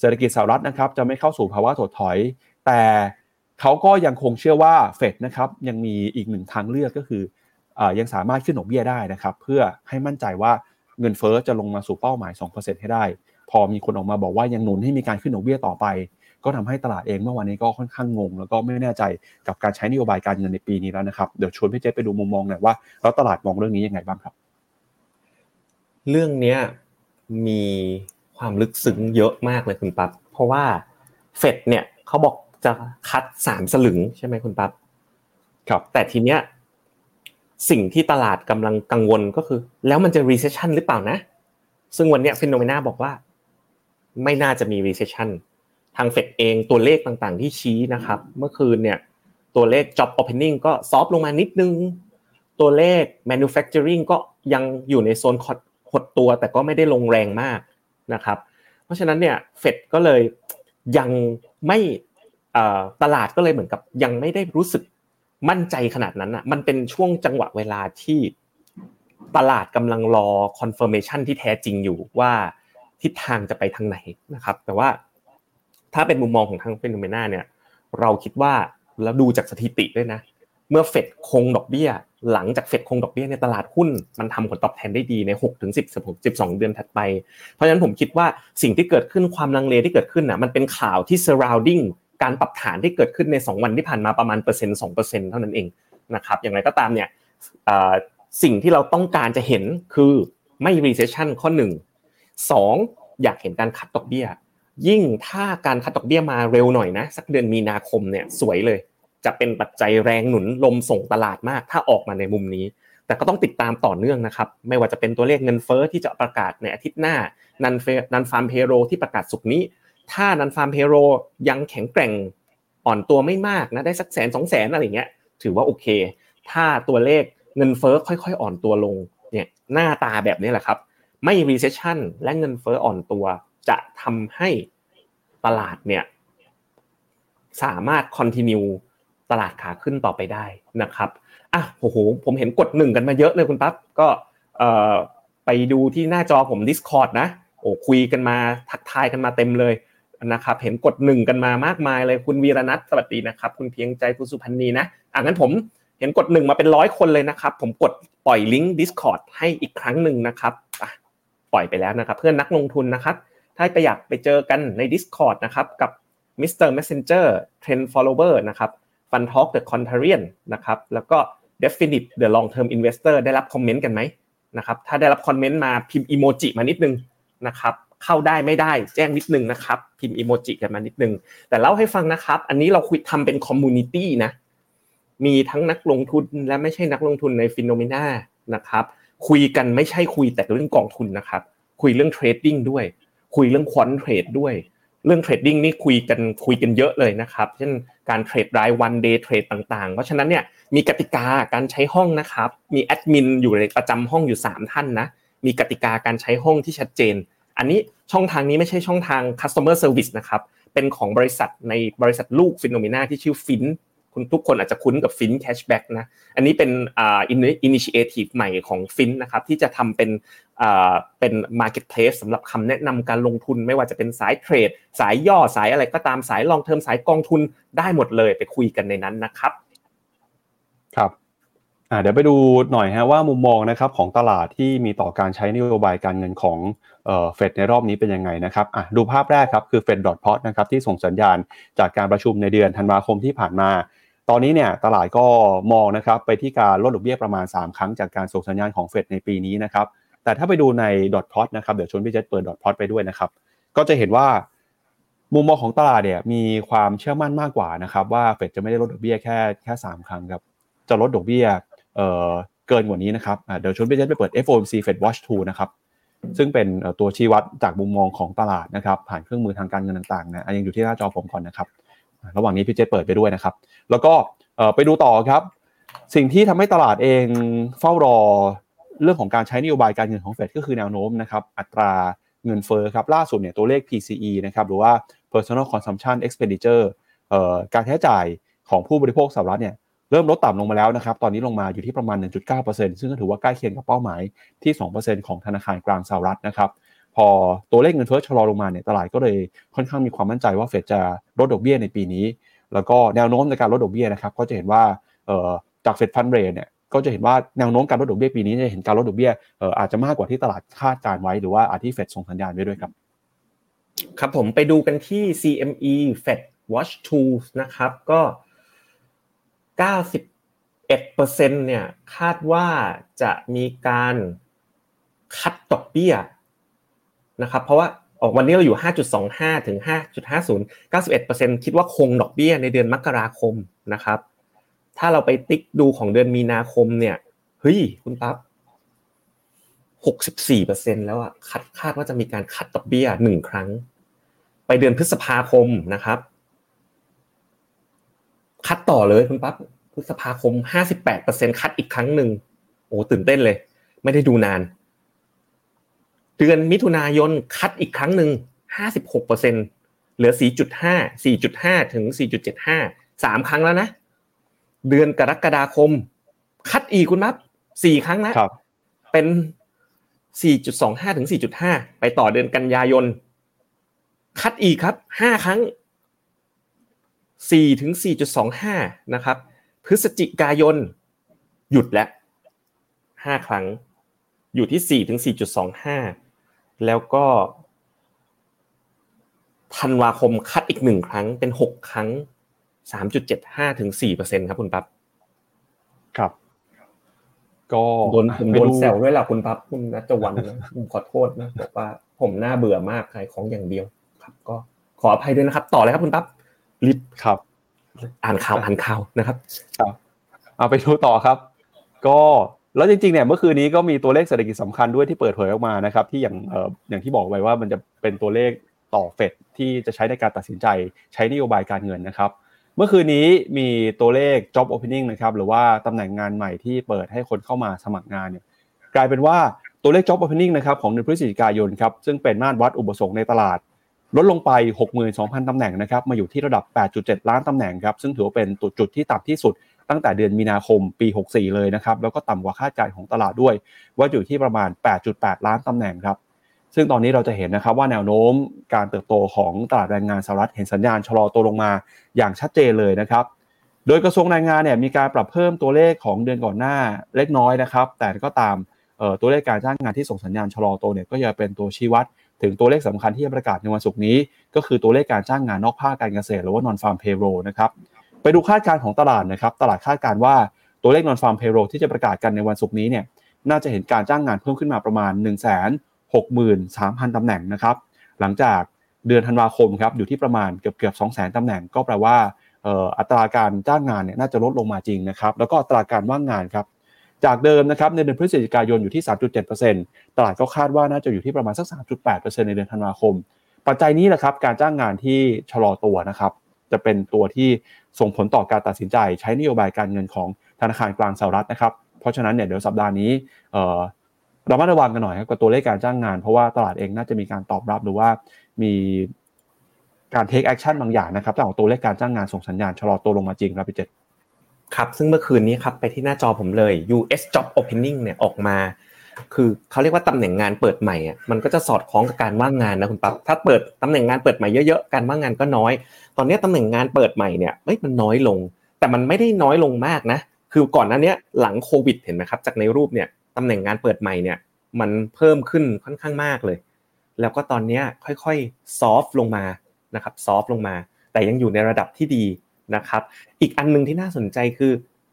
Speaker 3: เศรษฐกิจสหรัฐนะครับจะไม่เข้าสู่ภาวะถดถอย แต่เขาก็ยังคงเชื่อว่าเฟดนะครับยังมีอีกหนึ่งทางเลือกก็คืออยังสามารถขึ้นดอกเบี้ยได้นะครับ เพื่อให้มั่นใจว่าเงินเฟอ้อจะลงมาสู่เป้าหมาย 2%ให้ได้ พอมีคนออกมาบอกว่ายังหนุนให้มีการขึ้นดอกเบี้ยต่อไป ก็ทำให้ตลาดเองเมื่อวานนี้ก็ค่อนข้างงง แล้วก็ไม่แน่ใจกับการใช้นโยบายการเงินในปีนี้แล้วนะครับเดี๋ยวชวนพี่เจไปดูมุมมองหน่อยว่าแล้วตลาดมองเรื่องนี้ยังไงบ้างครับ
Speaker 2: เรื่องเนี้ยมี ความลึกซึ้งเยอะมากเลยคุณปั๊บเพราะว่าเฟดเนี่ยเขาบอกจะคัดสามสลึงใช่ไหมคุณปั๊บ
Speaker 3: ครับ
Speaker 2: แต่ทีเนี้ยสิ่งที่ตลาดกำลังกังวลก็คือ แล้วมันจะ recession หรือเปล่านะ ซึ่งวันนี้ฟิโนเมนาบอกว่า ไม่น่าจะมี recession ทางเฟดเองตัวเลขต่างๆ ที่ชี้นะครับ เมื่อคืนเนี่ยตัวเลข job opening ก็ซอฟลงมานิดนึง ตัวเลข manufacturing ก็ยังอยู่ในโซนหดตัวแต่ก็ไม่ได้ลงแรงมาก นะครับ เพราะฉะนั้นเนี่ยเฟดก็เลยยังไม่ตลาดก็เลยเหมือนกับยังไม่ได้รู้สึกมั่นใจขนาดนั้นอะมันเป็นช่วงจังหวะเวลาที่ตลาดกำลังรอ confirmation ที่แท้จริงอยู่ว่าทิศทางจะไปทางไหนนะครับ แต่ว่าถ้าเป็นมุมมองของทาง Finnomena เนี่ย เราคิดว่าแล้วดูจากสถิติด้วยนะ เมื่อเฟดคงดอกเบี้ย หลังจากเฟดคงดอกเบี้ยในตลาดหุ้น มันทำผลตอบแทนได้ดีใน6ถึง10 12 เดือนถัดไป เพราะฉะนั้นผมคิดว่าสิ่งที่เกิดขึ้นความลังเลที่เกิดขึ้นน่ะมันเป็นข่าวที่ surrounding การปรับฐานที่เกิดขึ้นใน 2 วันที่ผ่านมาประมาณเปอร์เซ็นต์สองเปอร์เซ็นต์เท่านั้นเองนะครับอย่างไรก็ตามเนี่ยสิ่งที่เราต้องการจะเห็นคือไม่ recession ข้อหนึ่งสองอยากเห็นการ cut ดอกเบี้ย ยิ่งถ้าการ cut ดอกเบี้ยมาเร็วหน่อยนะ สักเดือนมีนาคมเนี่ยสวยเลย จะเป็นปัจจัยแรงหนุนลมส่งตลาดมาก ถ้าออกมาในมุมนี้ แต่ก็ต้องติดตามต่อเนื่องนะครับ ไม่ว่าจะเป็นตัวเลขเงินเฟ้อที่จะประกาศในอาทิตย์หน้านันเฟ Nonfarm Payroll ที่ประกาศศุกร์นี้ ถ้า Nonfarm Payroll ยังแข็งแกร่งอ่อนตัวไม่มากนะได้สักแสนสองแสนอะไรเงี้ยถือว่าโอเค ถ้าตัวเลขเงินเฟ้อค่อยๆ อ่อนตัวลงเนี่ยหน้าตาแบบนี้แหละครับ ไม่ recession และเงินเฟ้ออ่อนตัว จะทำให้ตลาดเนี่ยสามารถ continue ตลาดขาขึ้นต่อไปได้นะครับอะโอ้โหผมเห็นกดหนึ่งกันมาเยอะเลยคุณปั๊บก็ไปดูที่หน้าจอผม Discord นะโอ้คุยกันมาทักทายกันมาเต็มเลยนะครับเห็นกดหนึ่งกันมามากมายเลยคุณวีรนัทสวัสดีนะครับ คุณเพียงใจคุณสุพันธ์นีนะอะงั้นผมเห็นกดหนึ่งมาเป็นร้อยคนเลยนะครับ ผมกดปล่อยลิงก์ Discord ให้อีกครั้งหนึ่งนะครับปล่อยไปแล้วนะครับ เพื่อนนักลงทุนนะครับ ถ้าไปอยากไปเจอกันใน Discord นะครับกับ Mr. Messenger Trend Follower นะครับ Fun Talk The Contrarian นะครับแล้วก็ Definite The Long Term Investor ได้รับคอมเมนต์กันไหมนะครับถ้าได้รับคอมเมนต์มาพิมพ์อีโมจิมานิดนึงนะครับเข้าได้ไม่ได้แจ้งนิดนึงนะครับพิมพ์อีโมจิกันมานิดนึง แต่เล่าให้ฟังนะครับ อันนี้เราคุยทำเป็น community นะมีทั้งนักลงทุนและไม่ใช่นักลงทุนใน Finnomena นะครับคุยกันไม่ใช่คุยแต่เรื่องกองทุนนะครับ คุยเรื่อง trading ด้วย คุยเรื่อง quant trade ด้วย เรื่อง trading นี่คุยกันคุยกันเยอะเลยนะครับ เช่นการเทรดรายวัน day trade ต่างๆ เพราะฉะนั้นเนี่ยมีกติกาการใช้ห้องนะครับ มีแอดมินอยู่ในประจำห้องอยู่ 3 ท่านนะ มีกติกาการใช้ห้องที่ชัดเจน อันนี้ช่องทางนี้ไม่ใช่ช่องทาง customer service นะครับ เป็นของบริษัทในบริษัทลูก Finnomena ที่ชื่อฟิน คุณทุกคนอาจจะคุ้นกับฟิน cashback นะอันนี้เป็นอ่า initiative ใหม่ของฟินนะครับที่จะทำเป็นอ่าเป็น marketplace สำหรับคำแนะนำการลงทุนไม่ว่าจะเป็นสายเทรด สายย่อสายอะไรก็ตามสาย long term สายกองทุนได้หมดเลยไปคุยกันในนั้นนะครับ
Speaker 3: ครับอ่าเดี๋ยวไปดูหน่อยฮะว่ามุมมองนะครับของตลาดที่มีต่อการใช้นโยบายการเงินของเฟดในรอบนี้เป็นยังไงนะครับอะดูภาพแรกครับคือเฟดดอทพอตนะครับที่ส่งสัญญาณจากการประชุมในเดือนธันวาคมที่ผ่านมา ตอนนี้เนี่ยตลาดก็มองนะครับไปที่การลดดอกเบี้ยประมาณ 3 ครั้งจากการส่งสัญญาณของเฟดในปีนี้นะครับแต่ถ้าไปดูในดอทพอตนะครับเดี๋ยวชวนพี่เจษเปิดดอทพอตไปด้วยนะครับก็จะเห็นว่ามุมมองของตลาดเนี่ยมีความเชื่อมั่นมากกว่านะครับว่าเฟดจะไม่ได้ลดดอกเบี้ยแค่แค่ 3 ครั้งครับจะลดดอกเบี้ยเอ่อเกินกว่านี้นะครับเดี๋ยวชวนพี่เจษไปเปิด FOMC Fed Watch 2นะครับซึ่งเป็นตัวชี้วัดจากมุมมองของตลาดนะครับผ่านเครื่องมือทางการเงินต่างๆนะยังอยู่ที่หน้าจอผมก่อนนะครับ ระหว่างนี้พี่เจษเปิดไปด้วยนะครับ แล้วก็ไปดูต่อครับ สิ่งที่ทำให้ตลาดเองเฝ้ารอเรื่องของการใช้นโยบายการเงินของเฟดก็คือแนวโน้มนะครับ อัตราเงินเฟ้อครับ ล่าสุดเนี่ยตัวเลข PCE นะครับ หรือว่า personal consumption expenditure การใช้จ่ายของผู้บริโภคสหรัฐเนี่ยเริ่มลดต่ำลงมาแล้วนะครับ ตอนนี้ลงมาอยู่ที่ประมาณ 1.9%ซึ่งก็ถือว่าใกล้เคียงกับเป้าหมายที่ 2%ของธนาคารกลางสหรัฐนะครับ พอตัวเลขเงินเฟ้อชะลอลงมาเนี่ยตลาดก็เลยค่อนข้างมีความมั่นใจว่าเฟดจะลดดอกเบี้ยในปีนี้ แล้วก็แนวโน้มในการลดดอกเบี้ยนะครับก็จะเห็นว่าจากเฟดฟันเรทเนี่ยก็จะเห็นว่าแนวโน้มการลดดอกเบี้ยปีนี้จะเห็นการลดดอกเบี้ยอาจจะมากกว่าที่ตลาดคาดการไว้หรือว่าอาจที่เฟดส่งสัญญาณไว้ด้วยครับ
Speaker 2: ครับผมไปดูกันที่ CME Fed Watch Tools นะครับก็91%เนี่ยคาดว่าจะมีการคัดดอกเบี้ย นะครับเพราะว่าออกวันนี้เราอยู่ 5.25 ถึง 5.50 91%คิดว่าคงดอกเบี้ยในเดือนมกราคมนะครับ ถ้าเราไปติ๊กดูของเดือนมีนาคมเนี่ยเฮ้ยคุณปั๊บ64%แล้วอะคาดคาดว่าจะมีการคัดดอกเบี้ยหนึ่งครั้ง ไปเดือนพฤษภาคมนะครับ คัดต่อเลยคุณปั๊บพฤษภาคม 58%คัดอีกครั้งหนึ่งโอ้ตื่นเต้นเลย ไม่ได้ดูนาน เดือนมิถุนายนคัดอีกครั้งหนึ่ง56%เหลือ 4.5 4.5 ถึง 4.75 3 ครั้งแล้วนะ เดือนกรกฎาคม คัดอีกคุณนับ 4 ครั้งแล้วเป็น 4.25 ถึง 4.5 ไปต่อเดือนกันยายน คัดอีกครับ 5 ครั้ง 4 ถึง 4.25 นะครับ พฤศจิกายน หยุดแล้ว 5 ครั้ง อยู่ที่ 4 ถึง 4.25 แล้วก็ธันวาคมคัดอีกหนึ่งครั้งเป็น6ครั้ง3.75ถึง4%ครับคุณปั๊บ
Speaker 3: ครับ ก็
Speaker 2: โดนผมโดนแซวด้วยล่ะคุณปั๊บคุณนัจวันนะผมขอโทษนะบอกว่าผมน่าเบื่อมากขายของอย่างเดียวครับ ก็ขออภัยด้วยนะครับ ต่อเลยครับคุณปั๊บ
Speaker 3: รีบครับ
Speaker 2: อ่านข่าวอ่านข่าวนะครับ
Speaker 3: ครับเอาไปดูต่อครับ ก็ แล้วจริงๆเนี่ยเมื่อคืนนี้ก็มีตัวเลขเศรษฐกิจสำคัญด้วยที่เปิดเผยออกมานะครับที่อย่างเอ่ออย่างที่บอกไว้ว่ามันจะเป็นตัวเลขต่อเฟดที่จะใช้ในการตัดสินใจใช้นโยบายการเงินนะครับ เมื่อคืนนี้มีตัวเลข job opening นะครับหรือว่าตำแหน่งงานใหม่ที่เปิดให้คนเข้ามาสมัครงานเนี่ยกลายเป็นว่าตัวเลข job opening นะครับของเดือนพฤศจิกายนครับซึ่งเป็นมาตรวัดอุปสงค์ในตลาด ลดลงไป 62,000ตำแหน่งนะครับมาอยู่ที่ระดับ 8.7 ล้านตำแหน่งครับซึ่งถือว่าเป็นจุดที่ต่ำที่สุด ตั้งแต่เดือนมีนาคมปี 64 เลยนะครับ แล้วก็ต่ำกว่าคาดการณ์ของตลาดด้วย ว่าอยู่ที่ประมาณ 8.8 ล้านตำแหน่งครับ ซึ่งตอนนี้เราจะเห็นนะครับว่าแนวโน้มการเติบโตของตลาดแรงงานสหรัฐเห็นสัญญาณชะลอตัวลงมาอย่างชัดเจนเลยนะครับ โดยกระทรวงแรงงานเนี่ยมีการปรับเพิ่มตัวเลขของเดือนก่อนหน้าเล็กน้อยนะครับ แต่ก็ตามตัวเลขการจ้างงานที่ส่งสัญญาณชะลอตัวเนี่ยก็จะเป็นตัวชี้วัดถึงตัวเลขสำคัญที่จะประกาศในวันศุกร์นี้ ก็คือตัวเลขการจ้างงานนอกภาคการเกษตรหรือว่า non farm payroll นะครับ ไปดูคาดการณ์ของตลาดนะครับ ตลาดคาดการณ์ว่าตัวเลข non farm payroll ที่จะประกาศกันในวันศุกร์นี้เนี่ย น่าจะเห็นการจ้างงานเพิ่มขึ้นมาประมาณ 1 6 3 0 0 0ตำแหน่งนะครับ หลังจากเดือนธันวาคมครับอยู่ที่ประมาณเกือบเกือบ2 0 0 0 0 0ตำแหน่ง ก็แปลว่าอัตราการจ้างงานเนี่ยน่าจะลดลงมาจริงนะครับ แล้วก็อัตราการว่างงานครับ จากเดิมนะครับในเดือนพฤศจิกายนอยู่ที่ 3.7%ตลาดก็คาดว่าน่าจะอยู่ที่ประมาณสัก 3.8%ในเดือนธันวาคม ปัจจัยนี้แหละครับการจ้างงานที่ชะลอตัวนะครับ จะเป็นตัวที่ส่งผลต่อการตัดสินใจ ใช้นโยบายการเงินของธนาคารกลางสหรัฐนะครับ เพราะฉะนั้นเนี่ยเดี๋ยวสัปดาห์นี้เรามาระวังกันหน่อยครับกับตัวเลขการจ้างงาน เพราะว่าตลาดเองน่าจะมีการตอบรับหรือว่ามีการ take action บางอย่างนะครับจากตัวเลขการจ้างงานส่งสัญญาณชะลอตัวลงมาจริงครับพี่เจษ
Speaker 2: ครับ ซึ่งเมื่อคืนนี้ครับไปที่หน้าจอผมเลย US Job Opening เนี่ยออกมา คือเขาเรียกว่าตำแหน่งงานเปิดใหม่อะมันก็จะสอดคล้องกับการว่างงานนะคุณปั๊บถ้าเปิดตำแหน่งงานเปิดใหม่เยอะๆการว่างงานก็น้อย ตอนนี้ตำแหน่งงานเปิดใหม่เนี่ยเฮ้ยมันน้อยลง แต่มันไม่ได้น้อยลงมากนะ คือก่อนหน้านี้หลังโควิดเห็นไหมครับ จากในรูปเนี่ยตำแหน่งงานเปิดใหม่เนี่ย มันเพิ่มขึ้นค่อนข้างมากเลย แล้วก็ตอนนี้ค่อยๆซอฟลงมานะครับซอฟลงมา แต่ยังอยู่ในระดับที่ดีนะครับ อีกอันนึงที่น่าสนใจคือ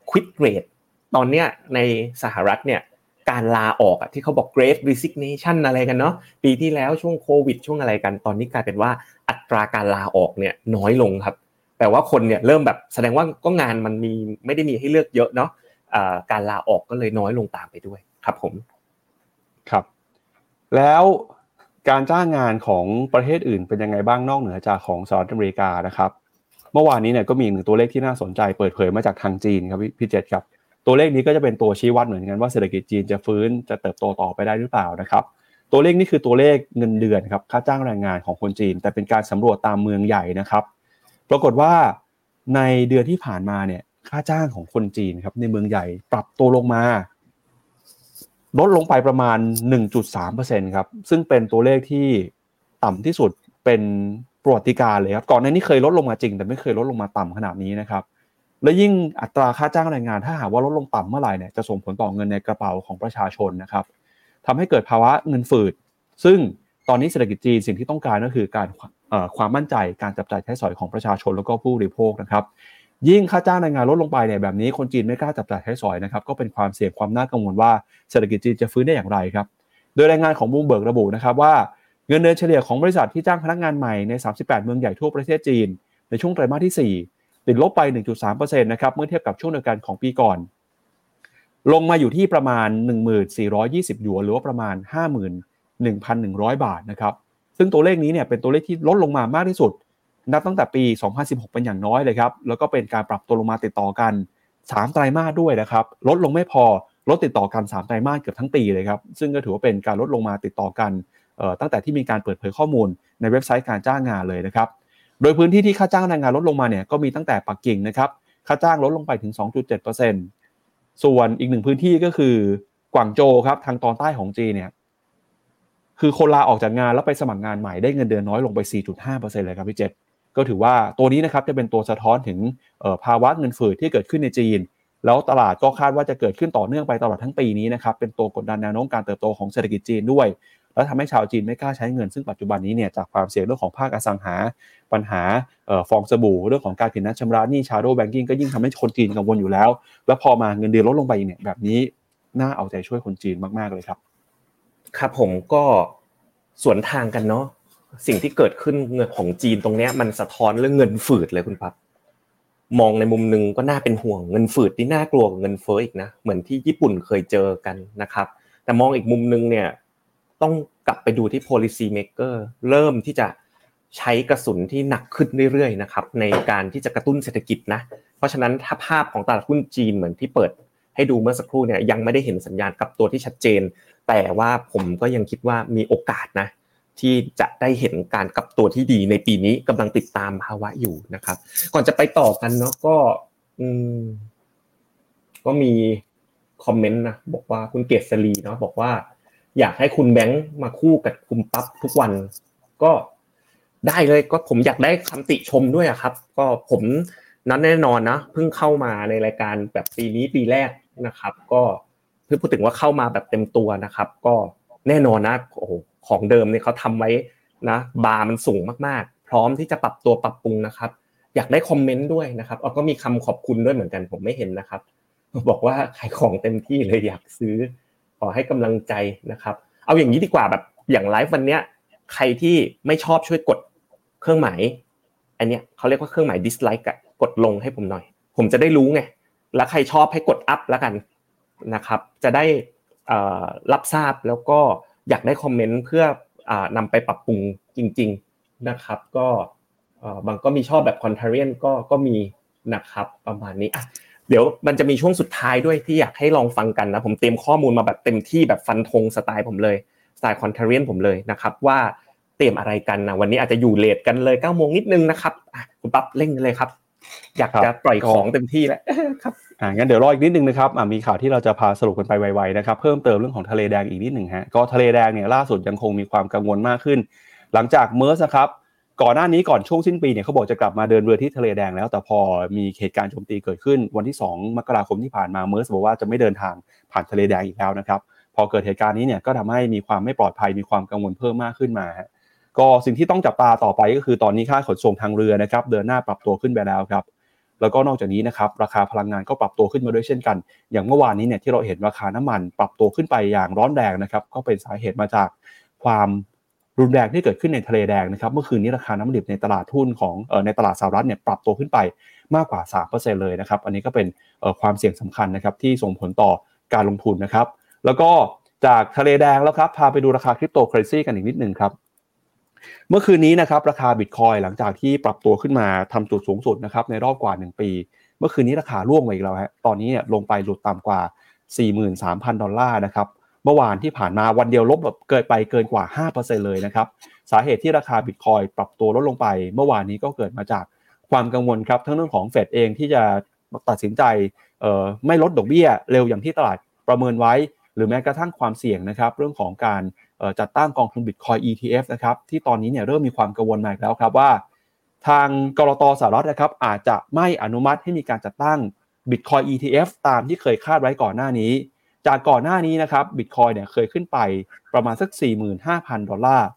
Speaker 2: quit rate ตอนเนี้ยในสหรัฐเนี่ย การลาออกอะที่เขาบอก great resignation อะไรกันเนาะปีที่แล้วช่วงโควิดช่วงอะไรกัน ตอนนี้กลายเป็นว่าอัตราการลาออกเนี่ยน้อยลงครับแปลว่าคนเนี่ยเริ่มแบบแสดงว่าก็งานมันมีไม่ได้มีให้เลือกเยอะเนาะการลาออกก็เลยน้อยลงตามไปด้วยครับผม
Speaker 3: ครับ แล้วการจ้างงานของประเทศอื่นเป็นยังไงบ้างนอกเหนือจากของสหรัฐอเมริกานะครับ เมื่อวานนี้เนี่ยก็มีหนึ่งตัวเลขที่น่าสนใจเปิดเผยมาจากทางจีนครับพี่เจษครับ ตัวเลขนี้ก็จะเป็นตัวชี้วัดเหมือนกันว่าเศรษฐกิจจีนจะฟื้นจะเติบโตต่อไปได้หรือเปล่านะครับ ตัวเลขนี้คือตัวเลขเงินเดือนครับค่าจ้างแรงงานของคนจีน แต่เป็นการสำรวจตามเมืองใหญ่นะครับ ปรากฏว่าในเดือนที่ผ่านมาเนี่ยค่าจ้างของคนจีนครับในเมืองใหญ่ปรับตัวลงมา ลดลงไปประมาณ 1.3%ครับซึ่งเป็นตัวเลขที่ต่ำที่สุดเป็นประวัติการเลยครับก่อนหน้านี้เคยลดลงมาจริง แต่ไม่เคยลดลงมาต่ำขนาดนี้นะครับ และยิ่งอัตราค่าจ้างแรงงานถ้าหากว่าลดลงต่ำเมื่อไหร่เนี่ยจะส่งผลต่อเงินในกระเป๋าของประชาชนนะครับทำให้เกิดภาวะเงินฝืด ซึ่งตอนนี้เศรษฐกิจจีนสิ่งที่ต้องการก็คือการความมั่นใจการจับจ่ายใช้สอยของประชาชนแล้วก็ผู้บริโภคนะครับยิ่งค่าจ้างแรงงานลดลงไปเนี่ยแบบนี้คนจีนไม่กล้าจับจ่ายใช้สอยนะครับก็เป็นความเสี่ยงความน่ากังวลว่าเศรษฐกิจจีนจะฟื้นได้อย่างไรครับโดยรายงานของบูมเบิร์กระบุนะครับว่าเงินเดือนเฉลี่ยของบริษัทที่จ้างพนักงานใหม่ใน 38 เมืองใหญ่ทั่วประเทศจีน ในช่วงไตรมาสที่4 ติดลบไป 1.3%นะครับเมื่อเทียบกับช่วงเดียวกันของปีก่อน ลงมาอยู่ที่ประมาณ 1420หยวนหรือว่าประมาณ 51,100 บาทนะครับซึ่งตัวเลขนี้เนี่ยเป็นตัวเลขที่ลดลงมามากที่สุด นับตั้งแต่ปี 2016 เป็นอย่างน้อยเลยครับ แล้วก็เป็นการปรับตัวลงมาติดต่อกัน 3 ไตรมาสด้วยนะครับ ลดลงไม่พอ ลดติดต่อกัน 3 ไตรมาสเกือบทั้งปีเลยครับ ซึ่งก็ถือว่าเป็นการลดลงมาติดต่อกันตั้งแต่ที่มีการเปิดเผยข้อมูลในเว็บไซต์การจ้างงานเลยนะครับ โดยพื้นที่ที่ค่าจ้างแรงงานลดลงมาเนี่ยก็มีตั้งแต่ปักกิ่งนะครับค่าจ้างลดลงไปถึง 2.7%ส่วนอีกหนึ่งพื้นที่ก็คือกวางโจครับทางตอนใต้ของจีนเนี่ยคือคนลาออกจากงานแล้วไปสมัครงานใหม่ได้เงินเดือนน้อยลงไป 4.5%เลยครับพี่เจษก็ถือว่าตัวนี้นะครับจะเป็นตัวสะท้อนถึงภาวะเงินฝืดที่เกิดขึ้นในจีน แล้วตลาดก็คาดว่าจะเกิดขึ้นต่อเนื่องไปตลอดทั้งปีนี้นะครับเป็นตัวกดดันแนวโน้มการเติบโตของเศรษฐกิจจีนด้วย แล้วทำให้ชาวจีนไม่กล้าใช้เงินซึ่งปัจจุบันนี้เนี่ยจากความเสี่ยงเรื่องของภาคอสังหา ปัญหาฟองสบู่เรื่องของการผิดนัดชำระหนี้ชาโดว์แบงกิ้งก็ยิ่งทำให้คนจีนกังวลอยู่แล้ว แล้วพอมาเงินเดือนลดลงไปเนี่ยแบบนี้น่าเอาใจช่วยคนจีนมากๆเลยครับ
Speaker 2: ครับผมก็สวนทางกันเนาะสิ่งที่เกิดขึ้นเงินของจีนตรงเนี้ยมันสะท้อนเรื่องเงินฝืดเลยคุณปั๊บมองในมุมหนึ่งก็น่าเป็นห่วงเงินฝืดที่น่ากลัวกว่าเงินเฟ้ออีกนะเหมือนที่ญี่ปุ่นเคยเจอกันนะครับ แต่มองอีกมุมหนึ่งเนี่ย ต้องกลับไปดูที่ policy maker เริ่มที่จะใช้กระสุนที่หนักขึ้นเรื่อยๆนะครับในการที่จะกระตุ้นเศรษฐกิจนะเพราะฉะนั้นถ้าภาพของตลาดหุ้นจีนเหมือนที่เปิดให้ดูเมื่อสักครู่เนี่ยยังไม่ได้เห็นสัญญาณกับตัวที่ชัดเจน แต่ว่าผมก็ยังคิดว่ามีโอกาสนะที่จะได้เห็นการกลับตัวที่ดีในปีนี้กำลังติดตามภาวะอยู่นะครับ ก่อนจะไปต่อกันเนาะก็อืมก็มีคอมเมนต์นะบอกว่าคุณเกษรีเนาะบอกว่า อยากให้คุณแบงค์มาคู่กับคุณปั๊บทุกวัน ก็ได้เลยก็ผมอยากได้คำติชมด้วยครับ ก็ผมนั้นแน่นอนนะเพิ่งเข้ามาในรายการแบบปีนี้ปีแรกนะครับ ก็เพื่อพูดถึงว่าเข้ามาแบบเต็มตัวนะครับ ก็แน่นอนนะโอ้โหของเดิมเนี่ยเขาทำไว้นะบาร์มันสูงมากๆ พร้อมที่จะปรับตัวปรับปรุงนะครับ อยากได้คอมเมนต์ด้วยนะครับก็มีคำขอบคุณด้วยเหมือนกันผมไม่เห็นนะครับ บอกว่าขายของเต็มที่เลยอยากซื้อ ให้กำลังใจนะครับ เอาอย่างนี้ดีกว่าแบบอย่างไลฟ์วันเนี้ยใครที่ไม่ชอบช่วยกดเครื่องหมายอันเนี้ยเขาเรียกว่าเครื่องหมาย dislike กดลงให้ผมหน่อย ผมจะได้รู้ไงแล้วใครชอบให้กดอัพแล้วกันนะครับ จะได้รับทราบแล้วก็อยากได้คอมเมนต์เพื่อนำไปปรับปรุงจริง ๆนะครับ ก็บางก็มีชอบแบบคอนเทเรียนก็ก็มีนะครับประมาณนี้ เดี๋ยวมันจะมีช่วงสุดท้ายด้วยที่อยากให้ลองฟังกันนะผมเตรียมข้อมูลมาแบบเต็มที่แบบฟันธงสไตล์ผมเลยสไตล์คอนเทเรียนผมเลยนะครับว่าเตรียมอะไรกันนะวันนี้อาจจะอยู่เลทกันเลย9ก้าโมงนิดนึงนะครับคุณปั๊บเร่งเลยครับ อยากจะปล่อยของเต็มที่แล้วครับ
Speaker 3: อ่างั้นเดี๋ยวรออีกนิดนึงนะครับมีข่าวที่เราจะพาสรุปกันไปไวๆนะครับเพิ่มเติมเรื่องของทะเลแดงอีกนิดหนึ่งฮะก็ทะเลแดงเนี่ยล่าสุดยังคงมีความกังวลมากขึ้น หลังจากเมอร์สครับ ก่อนหน้านี้ก่อนช่วงสิ้นปีเนี่ยเขาบอกจะกลับมาเดินเรือที่ทะเลแดงแล้ว แต่พอมีเหตุการณ์โจมตีเกิดขึ้น วันที่ 2 มกราคมที่ผ่านมาเมอร์สบอกว่าจะไม่เดินทางผ่านทะเลแดงอีกแล้วนะครับพอเกิดเหตุการณ์นี้เนี่ยก็ทำให้มีความไม่ปลอดภัยมีความกังวลเพิ่มมากขึ้นมาก็สิ่งที่ต้องจับตาต่อไปก็คือตอนนี้ค่าขนส่งทางเรือนะครับเดินหน้าปรับตัวขึ้นไปแล้วครับแล้วก็นอกจากนี้นะครับราคาพลังงานก็ปรับตัวขึ้นมาด้วยเช่นกัน อย่างเมื่อวานนี้เนี่ยที่เราเห็นราคาน้ำมันปรับตัวขึ้นไปอย่างร้อนแรงนะครับก็เป็นสาเหตุมาจากความ รุนแรงที่เกิดขึ้นในทะเลแดงนะครับเมื่อคืนนี้ราคาน้ำดิบในตลาดทุนของเอ่อในตลาดสหรัฐเนี่ยปรับตัวขึ้นไปมากกว่า 3%เลยนะครับอันนี้ก็เป็นความเสี่ยงสำคัญนะครับที่ส่งผลต่อการลงทุนนะครับแล้วก็จากทะเลแดงแล้วครับพาไปดูราคาคริปโตเคอเรนซีกันอีกนิดนึงครับเมื่อคืนนี้นะครับราคาบิตคอยหลังจากที่ปรับตัวขึ้นมาทำจุดสูงสุดนะครับในรอบกว่า 1 ปี เมื่อคืนนี้ราคาร่วงไปอีกแล้วฮะตอนนี้เนี่ยลงไปหลุดต่ำกว่า 43,000 ดอลลาร์นะครับ เมื่อวานที่ผ่านมาวันเดียวลบแบบเกินไปเกินกว่า 5%เลยนะครับ สาเหตุที่ราคาบิตคอยปรับตัวลดลงไป เมื่อวานนี้ก็เกิดมาจากความกังวลครับทั้งเรื่องของเฟดเองที่จะตัดสินใจไม่ลดดอกเบี้ยเร็วอย่างที่ตลาดประเมินไว้ หรือแม้กระทั่งความเสี่ยงนะครับ เรื่องของการจัดตั้งกองทุนบิตคอย ETF นะครับที่ตอนนี้เนี่ยเริ่มมีความกังวลมาแล้วครับว่า ทางกรตสหรัฐนะครับอาจจะไม่อนุมัติให้มีการจัดตั้ง Bitcoin ETF ตามที่เคยคาดไว้ก่อนหน้านี้ จากก่อนหน้านี้นะครับบิตคอยน์เนี่ยเคยขึ้นไปประมาณสัก 45,000 ดอลลาร์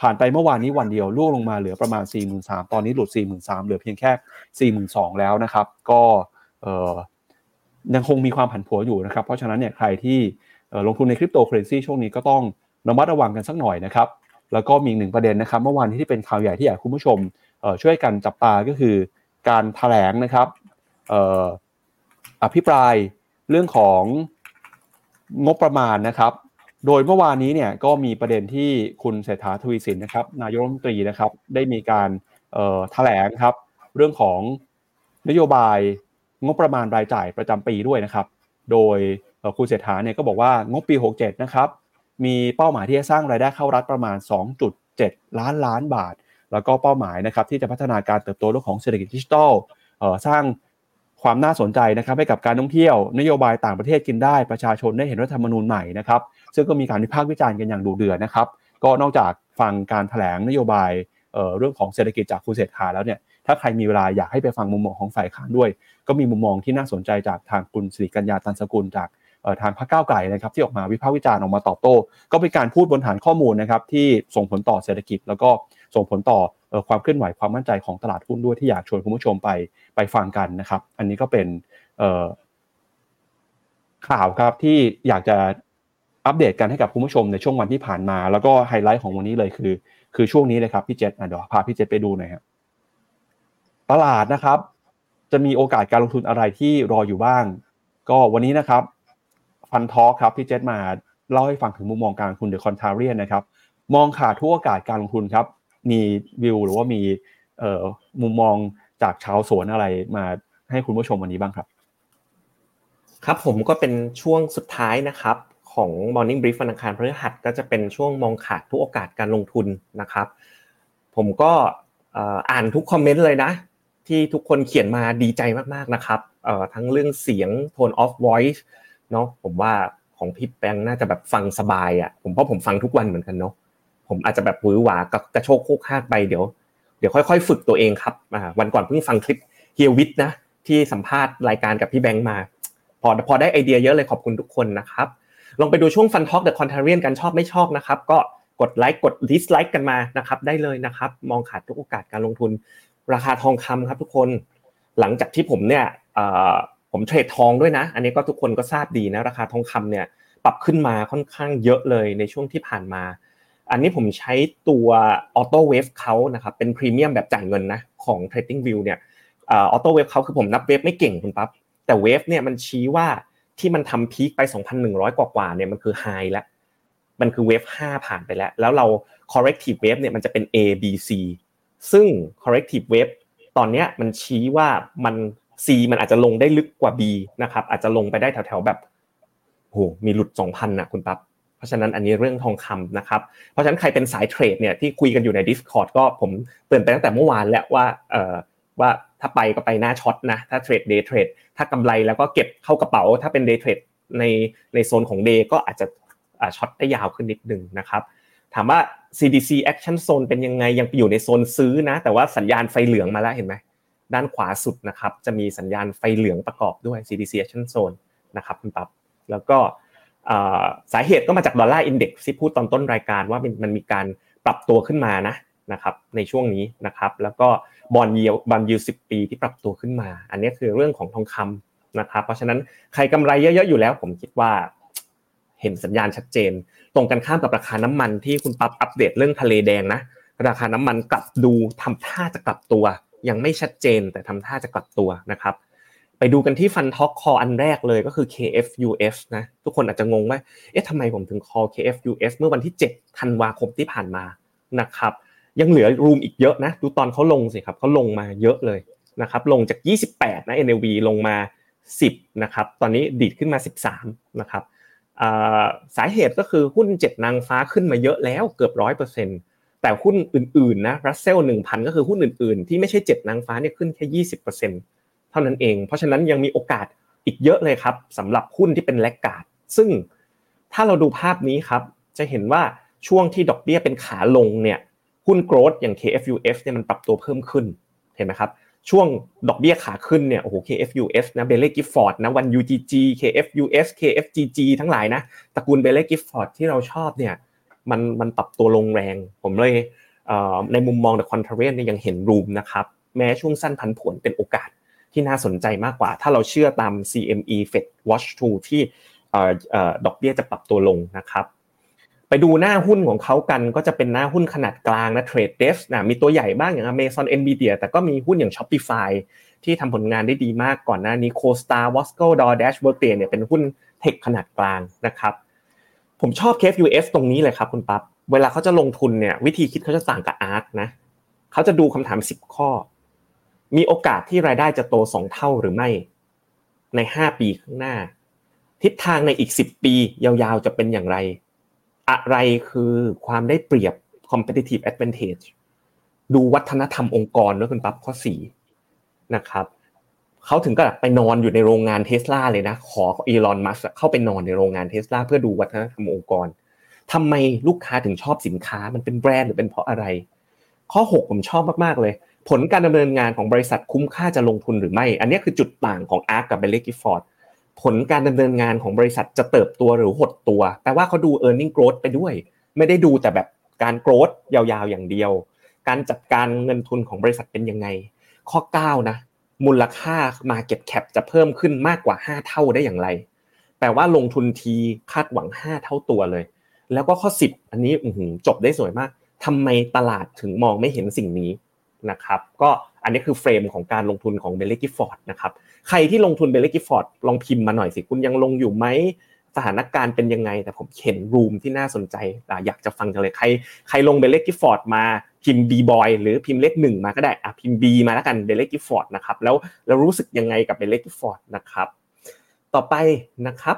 Speaker 3: ผ่านไปเมื่อวานนี้วันเดียวล่วงลงมาเหลือประมาณ 43,000 ตอนนี้หลุด 43,000 เหลือเพียงแค่ 42,000 แล้วนะครับ ก็ยังคงมีความผันผวนอยู่นะครับ เพราะฉะนั้นเนี่ยใครที่ลงทุนในคริปโตเคอเรนซีช่วงนี้ก็ต้องระมัดระวังกันสักหน่อยนะครับ แล้วก็มีหนึ่งประเด็นนะครับ เมื่อวานที่เป็นข่าวใหญ่ที่อยากคุณผู้ชมช่วยกันจับตาก็คือการแถลงนะครับอภิปรายเรื่องของ งบประมาณนะครับ โดยเมื่อวานนี้เนี่ยก็มีประเด็นที่คุณเศรษฐาทวีสินนะครับ นายกรัฐมนตรีนะครับ ได้มีการแถลงครับ เรื่องของนโยบายงบประมาณรายจ่ายประจำปีด้วยนะครับ โดยคุณเศรษฐาเนี่ยก็บอกว่างบปี 67 นะครับ มีเป้าหมายที่จะสร้างรายได้เข้ารัฐประมาณ 2.7 ล้านล้านบาท แล้วก็เป้าหมายนะครับที่จะพัฒนาการเติบโตเรื่องของเศรษฐกิจดิจิทัลสร้าง ความน่าสนใจนะครับให้กับการท่องเที่ยวนโยบายต่างประเทศกินได้ประชาชนได้เห็นรัฐธรรมนูญใหม่นะครับซึ่งก็มีการวิพากษ์วิจารณ์กันอย่างดุเดือดนะครับก็นอกจากฟังการแถลงนโยบายเรื่องของเศรษฐกิจจากคุณเศรษฐาแล้วเนี่ยถ้าใครมีเวลาอยากให้ไปฟังมุมมองของฝ่ายค้านด้วย ก็มีมุมมองที่น่าสนใจจากทางคุณสิริกัญญาตันสกุลจากทางพรรคก้าวไกลนะครับที่ออกมาวิพากษ์วิจารณ์ออกมาตอบโต้ ก็เป็นการพูดบนฐานข้อมูลนะครับที่ส่งผลต่อเศรษฐกิจแล้วก็ ส่งผลต่อความเคลื่อนไหวความมั่นใจของตลาดหุ้นด้วยที่อยากชวนคุณผู้ชมไปไปฟังกันนะครับ อันนี้ก็เป็นข่าวครับที่อยากจะอัปเดตกันให้กับคุณผู้ชมในช่วงวันที่ผ่านมา แล้วก็ไฮไลท์ของวันนี้เลยคือ คือช่วงนี้เลยครับพี่เจษเดี๋ยวพาพี่เจษไปดูหน่อยครับตลาดนะครับ จะมีโอกาสการลงทุนอะไรที่รออยู่บ้าง ก็วันนี้นะครับฟันทอครับพี่เจษมาเล่าให้ฟังถึงมุมมองการลงทุนเดอะคอนทาเรียนนะครับมองขาดทุกโอกาสการลงทุนครับ มีวิวหรือว่ามีมุมมองจากชาวสวนอะไรมาให้คุณผู้ชมวันนี้บ้างครับ
Speaker 2: ครับผมก็เป็นช่วงสุดท้ายนะครับของ Morning Brief วันอังคารพฤหัสก็จะเป็นช่วงมองขาดทุกโอกาสการลงทุนนะครับ ผมก็อ่านทุกคอมเมนต์เลยนะ ที่ทุกคนเขียนมาดีใจมากๆนะครับทั้งเรื่องเสียง tone of voice เนาะผมว่าของพี่แบงค์น่าจะแบบฟังสบายอะผมเพราะผมฟังทุกวันเหมือนกันเนาะ ผมอาจจะแบบหวือหวากระโชกโคกฮากไปเดี๋ยวเดี๋ยวค่อยๆ ฝึกตัวเองครับวันก่อนเพิ่งฟังคลิปเฮียวิทนะที่สัมภาษณ์รายการกับพี่แบงค์มา พอพอได้ไอเดียเยอะเลยขอบคุณทุกคนนะครับลองไปดูช่วง Fund Talk The Contrarian กันชอบไม่ชอบนะครับ ก็กดไลค์กดดิสไลค์กันมานะครับ ได้เลยนะครับ มองขาดทุกโอกาสการลงทุน ราคาทองคำครับทุกคนหลังจากที่ผมเนี่ยผมเทรดทองด้วยนะ อันนี้ก็ทุกคนก็ทราบดีนะ ราคาทองคำเนี่ยปรับขึ้นมาค่อนข้างเยอะเลยในช่วงที่ผ่านมา อันนี้ผมใช้ตัว Auto Wave เขานะครับเป็นพรีเมียมแบบจ่ายเงินนะของ Trading View เนี่ย Auto Wave เขาคือผมนับ wave ไม่เก่งคุณปั๊บแต่ wave เนี่ยมันชี้ว่าที่มันทำ peak ไป 2,100 กว่าๆเนี่ยมันคือ high แล้วมันคือ wave 5ผ่านไปแล้ว แล้วเรา corrective wave เนี่ยมันจะเป็น A B C ซึ่ง corrective wave ตอนนี้มันชี้ว่ามัน C มันอาจจะลงได้ลึกกว่า B นะครับอาจจะลงไปได้แถวๆแบบโหมีหลุด 2,000นะคุณปั๊บ ราะฉะนั้นอันนี้เรื่องทองคำนะครับเพราะฉะนั้นใครเป็นสายเทรดเนี่ยที่คุยกันอยู่ใน Discord ก็ผมเตือนไปตั้งแต่เมื่อวานแล้วว่าเอ่อว่าถ้าไปก็ไปหน้าช็อตนะถ้าเทรดเดย์เทรดถ้ากำไรแล้วก็เก็บเข้ากระเป๋า ถ้าเป็นเดย์เทรดในในโซนของเดย์ก็อาจจะช็อตได้ยาวขึ้นนิดนึงนะครับถามว่า CDC Action Zone เป็นยังไงยังอยู่ในโซนซื้อนะ แต่ว่าสัญญาณไฟเหลืองมาแล้วเห็นไหมด้านขวาสุดนะครับจะมีสัญญาณไฟเหลืองประกอบด้วย CDC Action Zone นะครับคุณปั๊บแล้วก็ สาเหตุก็มาจากดอลลาร์อินเด็กซ์ที่พูดตอนต้นรายการว่ามันมีการปรับตัวขึ้นมานะนะครับในช่วงนี้นะครับแล้วก็บอลยิวบอลยิวสิปีที่ปรับตัวขึ้นมา อันนี้คือเรื่องของทองคำนะครับเพราะฉะนั้นใครกำไรเยอะๆอยู่แล้ว ผมคิดว่า เห็นสัญญาณชัดเจน ตรงกันข้ามกับราคาน้ำมันที่คุณปั๊บอัปเดตเรื่องทะเลแดงนะราคาน้ำมันกลับดูทำท่าจะกลับตัว ยังไม่ชัดเจนแต่ทำท่าจะกลับตัวนะครับ ไปดูกันที่ฟันท็อกคออันแรกเลยก็คือ KFUS นะทุกคนอาจจะงงว่าเอ๊ะทำไมผมถึงคอ KFUS เมื่อวันที่7ธันวาคมที่ผ่านมานะครับยังเหลือรูมอีกเยอะนะดูตอนเขาลงสิครับเขาลงมาเยอะเลยนะครับลงจาก 28 นะ NAV ลงมา 10นะครับตอนนี้ดีดขึ้นมา 13นะครับสาเหตุก็คือหุ้นเจ็ดนางฟ้าขึ้นมาเยอะแล้วเกือบร้อยเปอร์เซ็นต์แต่หุ้นอื่นๆนะรัสเซลหนึ่งพันก็คือหุ้นอื่นๆ ที่ไม่ใช่เจ็ดนางฟ้าเนี่ยขึ้นแค่ยี่สิบเปอร์เซ็นต์ เท่านั้นเอง เพราะฉะนั้นยังมีโอกาสอีกเยอะเลยครับสำหรับหุ้นที่เป็นแลกกาดซึ่งถ้าเราดูภาพนี้ครับจะเห็นว่าช่วงที่ดอกเบี้ยเป็นขาลงเนี่ยหุ้น growth อย่าง KFUF เนี่ยมันปรับตัวเพิ่มขึ้นเห็นไหมครับช่วงดอกเบี้ยขาขึ้นเนี่ยโอ้โห KFUF นะเบลเล่กิฟฟอร์ดนะวัน UGG KFUS KFGG ทั้งหลายนะตระกูล Baillie Gifford ที่เราชอบเนี่ยมันมันปรับตัวลงแรง ผมเลยในมุมมอง The Contrarian เนี่ยยังเห็น room นะครับแม้ช่วงสั้นผันผวนเป็นโอกาส ที่น่าสนใจมากกว่า ถ้าเราเชื่อตาม CME FedWatch Tool ที่ดอกเบี้ยจะปรับตัวลงนะครับ ไปดูหน้าหุ้นของเขากันก็จะเป็นหน้าหุ้นขนาดกลางนะเทรดเดสนะมีตัวใหญ่บ้างอย่าง Amazon Nvidia แต่ก็มีหุ้นอย่าง Shopify ที่ทำผลงานได้ดีมากก่อนหน้านี้ CoStar Wasco DoorDash Workday เนี่ยเป็นหุ้นเทคขนาดกลางนะครับผมชอบ KFUS ตรงนี้เลยครับคุณปั๊บเวลาเขาจะลงทุนเนี่ยวิธีคิดเขาจะต่างกับ ARK นะเขาจะดูคำถาม 10 ข้อ มีโอกาสที่รายได้จะโต2เท่าหรือไม่ ใน5ปีข้างหน้า ทิศทางในอีก10ปียาวๆจะเป็นอย่างไร อะไรคือความได้เปรียบ competitive advantage ดูวัฒนธรรมองค์กรด้วยคุณปั๊บข้อสี่นะครับเขาถึงกับไปนอนอยู่ในโรงงานเทสลาเลยนะขออีลอนมัสก์เข้าไปนอนในโรงงานเทสลาเพื่อดูวัฒนธรรมองค์กรทำไมลูกค้าถึงชอบสินค้ามันเป็นแบรนด์หรือเป็นเพราะอะไร ข้อ 6 ผมชอบมากๆเลย ผลการดำเนินงานของบริษัทคุ้มค่าจะลงทุนหรือไม่ อันนี้คือจุดต่างของอาร์กับเบลเลกิฟอร์ดผลการดำเนินงานของบริษัทจะเติบโตหรือหดตัวแปลว่าเขาดู e a r n i n g growth ไปด้วย ไม่ได้ดูแต่แบบการโกรธยาวๆอย่างเดียว การจัดการเงินทุนของบริษัทเป็นยังไง ข้อ 9 นะ มูลค่า market cap จะเพิ่มขึ้นมากกว่า 5 เท่าได้อย่างไรแแปลว่าลงทุนทีคาดหวัง 5 เท่าตัวเลย แล้วก็ข้อ 10 อันนี้จบได้สวยมากทำไมตลาดถึงมองไม่เห็นสิ่งนี้ นะครับก็อันนี้คือ frame ของการลงทุนของ Baillie Gifford นะครับใครที่ลงทุน Baillie Gifford ลองพิมพ์มาหน่อยสิคุณยังลงอยู่ไหมสถานการณ์เป็นยังไง แต่ผมเห็น room ที่น่าสนใจอยากจะฟังจังเลยใครใครลง Baillie Gifford มาพิมพ์ B boy หรือพิมพ์เลขหนึ่งมาก็ได้อะพิมพ์ B มาแล้วกัน Baillie Gifford นะครับแล้วเรารู้สึกยังไงกับ Baillie Gifford นะครับต่อไปนะครับ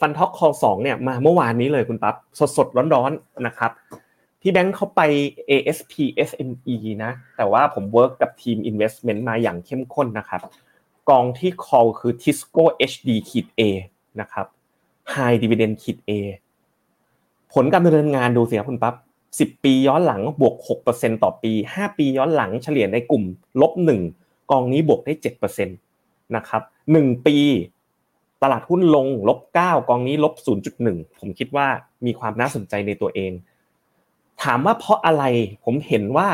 Speaker 2: Fund Talk call สองเนี่ยมาเมื่อวานนี้เลยคุณปั๊บสดสดร้อนๆนะครับ พี่แบงค์เขาไป ASP SME นะ แต่ว่าผม work กับทีม Investment มาอย่างเข้มข้นนะครับ กองที่ call คือ Tisco HD ขีด A นะครับ High Dividend ขีด A ผลการดำเนินงานดูสิครับคุณปั๊บ10 ปีย้อนหลังบวก 6%ต่อปี 5 ปีย้อนหลังเฉลี่ยในกลุ่มลบ 1 กองนี้บวกได้ 7%นะครับ 1 ปีตลาดหุ้นลงลบ 9 กองนี้ลบ 0.1 ผมคิดว่ามีความน่าสนใจในตัวเอง ถามว่าเพราะอะไรผมเห็นว่า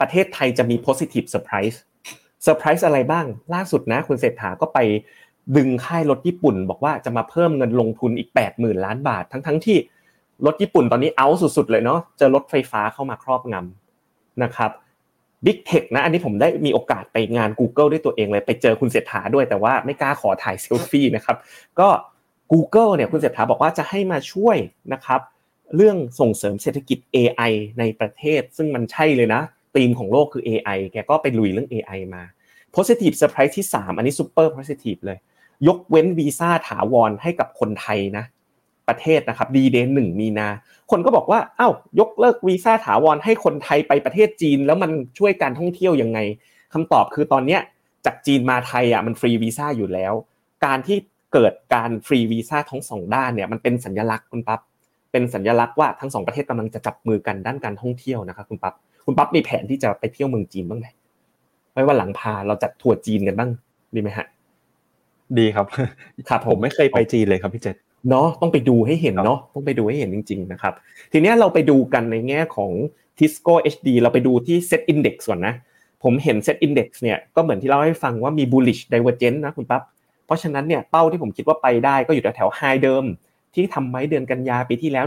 Speaker 2: ประเทศไทยจะมี positive surprise surprise อะไรบ้าง ล่าสุดนะคุณเศรษฐาก็ไปดึงค่ายรถญี่ปุ่น บอกว่าจะมาเพิ่มเงินลงทุนอีก 8 0,000 ล้านบาท ทั้งทั้งที่รถญี่ปุ่นตอนนี้เอาสุดๆเลยเนาะเจอรถไฟฟ้าเข้ามาครอบงำนะครับ Big Tech นะอันนี้ผมได้มีโอกาสไปงาน Google ด้วยตัวเองเลยไปเจอคุณเศรษฐาด้วยแต่ว่าไม่กล้าขอถ่ายเซลฟี่นะครับก็ Google เนี่ยคุณเศรษฐาบอกว่าจะให้มาช่วยนะครับ เรื่องส่งเสริมเศรษฐกิจ AI ในประเทศ ซึ่งมันใช่เลยนะธีมของโลกคือ AI แกก็ไปลุยเรื่อง AI มา positive surprise ที่ 3 อันนี้ super positive เลย ยกเว้นวีซ่าถาวรให้กับคนไทยนะ ประเทศนะครับดีเดนหนึ่งมีนา คนก็บอกว่าอ้าวยกเลิกวีซ่าถาวรให้คนไทยไปประเทศจีน แล้วมันช่วยการท่องเที่ยวยังไงคำตอบคือตอนเนี้ยจากจีนมาไทยอะมันฟรีวีซ่าอยู่แล้ว การที่เกิดการฟรีวีซ่าทั้งสองด้านเนี่ยมันเป็นสัญลักษณ์คุณปั๊บ เป็นสัญลักษณ์ว่าทั้งสองประเทศกำลังจะจับมือกันด้านการท่องเที่ยวนะครับคุณปั๊บคุณปั๊บมีแผนที่จะไปเที่ยวเมืองจีนบ้างไหมไว้ว่าหลังพาเราจัดทัวร์จีนกันบ้างดีไหมฮะ
Speaker 3: ดีครับ
Speaker 2: ครับ
Speaker 3: ผมไม่เคยไปจีนเลยครับพี่เจษ
Speaker 2: เนาะต้องไปดูให้เห็นเนาะต้องไปดูให้เห็นจริง ๆ นะครับ ทีนี้เราไปดูกันในแง่ของ Tisco HD เราไปดูที่ Set Index ก่อนนะ ผมเห็น Set Index เนี่ยก็เหมือนที่เราให้ฟังว่ามี bullish divergence นะคุณปั๊บเพราะฉะนั้นเนี่ยเป้าที่ผมคิดว่าไปได้ก็อยู่แถวๆ high เดิม ที่ทำไว้เดือนกันยาปีที่แล้ว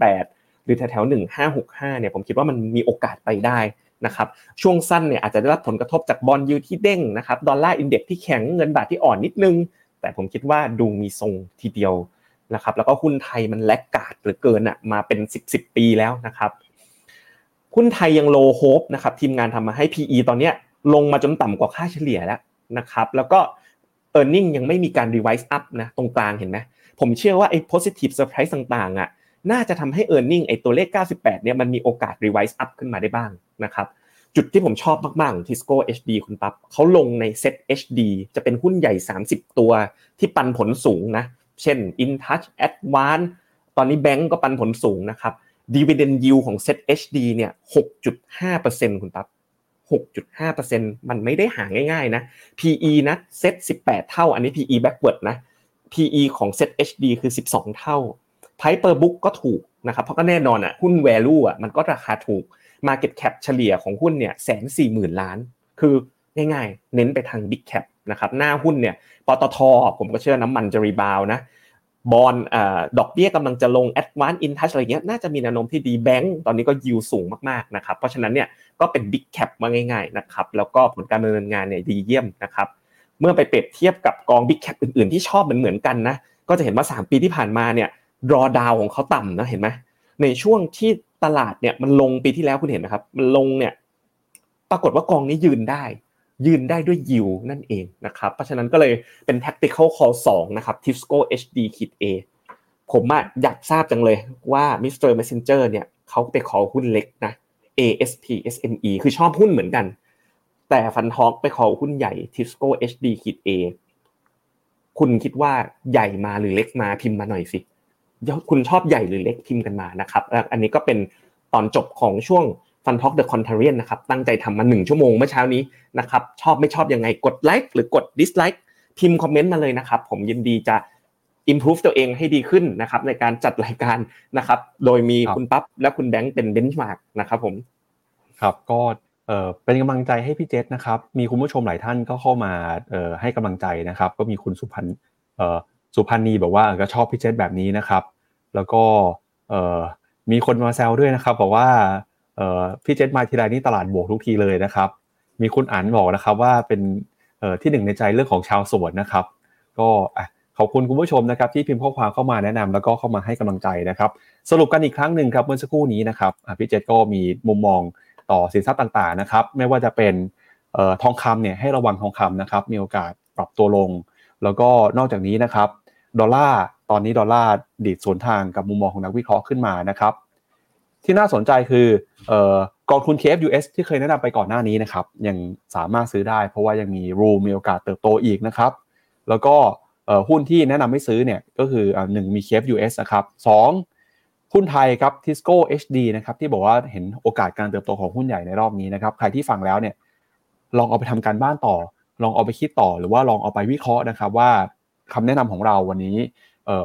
Speaker 2: 1578 หรือแถวๆ1565เนี่ยผมคิดว่ามันมีโอกาสไปได้นะครับช่วงสั้นเนี่ยอาจจะได้รับผลกระทบจากบอลยูที่เด้งนะครับดอลลาร์อินเด็กซ์ที่แข็งเงินบาทที่อ่อนนิดนึง แต่ผมคิดว่าดูมีทรงทีเดียวนะครับแล้วก็หุ้นไทยมันแลกกาดหรือเกินอะมาเป็น 10 10 ปีแล้วนะครับหุ้นไทยยังโลโฮปนะครับทีมงานทำมาให้ PE ตอนเนี้ยลงมาจนต่ำกว่าค่าเฉลี่ยแล้วนะครับแล้วก็ e a r n i n g ยังไม่มีการ revise up นะตรงกลางเห็นไหม ผมเชื่อว่าไอ้ positive surprise ต่างๆอะน่าจะทำให้ e a r n i n g ไอ้ตัวเลข 98 เนี่ยมันมีโอกาส revise up ขึ้นมาได้บ้างนะครับจุดที่ผมชอบมากๆของ Tisco HD คุณปั๊บเขาลงใน Set HD จะเป็นหุ้นใหญ่ 30 ตัวที่ปันผลสูงนะ เช่น InTouch Advance ตอนนี้แบงก์ก็ปันผลสูงนะครับ Dividend Yield ของ Set HD เนี่ย6.5%คุณปั๊บ6.5%มันไม่ได้หาง่ายๆนะ PE นะ Set 18 เท่า อันนี้ PE backward นะ PE ของ Set HD คือ 12 เท่า Price per book ก็ถูกนะครับ เพราะก็แน่นอนอะหุ้น value อะมันก็ราคาถูก Market cap เฉลี่ยของหุ้นเนี่ยแสนสี่หมื่นล้าน คือง่ายๆ เน้นไปทาง big cap นะครับหน้าหุ้นเนี่ยปตทผมก็เชื่อน้ำมันจะรีบาวนะบอลดอกเบี้ยกำลังจะลง Advance Intouch อะไรเงี้ยน่าจะมีแนวโน้มที่ดีแบงก์ตอนนี้ก็ยิวสูงมากๆนะครับเพราะฉะนั้นเนี่ยก็เป็น Big Cap มาง่ายๆนะครับแล้วก็ผลการดำเนินงานเนี่ยดีเยี่ยมนะครับ เมื่อไปเปรียบเทียบกับกอง Big Cap อื่นๆที่ชอบเหมือนเหมือนกันนะก็จะเห็นว่า 3 ปีที่ผ่านมาเนี่ยรอดาวของเขาต่ำนะเห็นไหมในช่วงที่ตลาดเนี่ยมันลงปีที่แล้วคุณเห็นไหมครับ มันลงเนี่ยปรากฏว่ากองนี้ยืนได้ ยืนได้ด้วยยิวนั่นเองนะครับเพราะฉะนั้นก็เลยเป็น tactical call 2นะครับ Tisco HD ขีด A ผมอยากทราบจังเลยว่า Mr. Messenger เนี่ยเขาไปขอหุ้นเล็กนะ ASP SME คือชอบหุ้นเหมือนกัน แต่ฟันทอกไปขอหุ้นใหญ่ Tisco HD ขีด A คุณคิดว่าใหญ่มาหรือเล็กมาพิมพ์มาหน่อยสิคุณชอบใหญ่หรือเล็กพิมพ์กันมานะครับแล้วอันนี้ก็เป็นตอนจบของช่วง Fund Talk The Contrarian นะครับ ตั้งใจทำมาหนึ่งชั่วโมงเมื่อเช้านี้นะครับ ชอบไม่ชอบยังไงกดไลค์หรือกดดิสไลค์พิมพ์คอมเมนต์มาเลยนะครับ ผมยินดีจะ improve ตัวเองให้ดีขึ้นนะครับ ในการจัดรายการนะครับ โดยมีคุณปั๊บและคุณแบงค์เป็น bench์ mark นะครับผม
Speaker 3: ครับก็ เป็นกำลังใจให้พี่เจษนะครับ มีคุณผู้ชมหลายท่านก็เข้ามาให้กำลังใจนะครับ ก็มีคุณสุพันสุพันธ์นีบอกว่าก็ชอบพี่เจษแบบนี้นะครับ แล้วก็มีคนมาแซวด้วยนะครับบอกว่าพี่เจษมาทีไรนี่ตลาดบวกทุกทีเลยนะครับ มีคุณอันบอกนะครับว่าเป็นที่หนึ่งในใจเรื่องของชาวสวนนะครับ ก็ขอบคุณคุณผู้ชมนะครับที่พิมพ์ข้อความเข้ามาแนะนำแล้วก็เข้ามาให้กำลังใจนะครับ สรุปกันอีกครั้งหนึ่งครับเมื่อสักครู่นี้นะครับพี่เจษก็มีมุมมอง ต่อสินทรัพย์ต่างๆนะครับ ไม่ว่าจะเป็นออทองคำเนี่ยให้ระวังทองคำนะครับ มีโอกาสปรับตัวลง แล้วก็นอกจากนี้นะครับ ดอลลาร์ตอนนี้ดอลลาร์ดีดสวนทางกับมุมมองของนักวิเคราะห์ขึ้นมานะครับ ที่น่าสนใจคือออกองทุน KFUS ที่เคยแนะนำไปก่อนหน้านี้นะครับ ยังสามารถซื้อได้ เพราะว่ายังมีรูมีโอกาสเติบโตอีกนะครับ แล้วก็หุ้นที่แนะนำให้ซื้อเนี่ยก็คืออหนึ่งมี KFUS นะครับสอง หุ้นไทยครับ Tisco HD นะครับที่บอกว่าเห็นโอกาสการเติบโตของหุ้นใหญ่ในรอบนี้นะครับใครที่ฟังแล้วเนี่ยลองเอาไปทำการบ้านต่อ ลองเอาไปคิดต่อหรือว่าลองเอาไปวิเคราะห์นะครับว่าคำแนะนำของเราวันนี้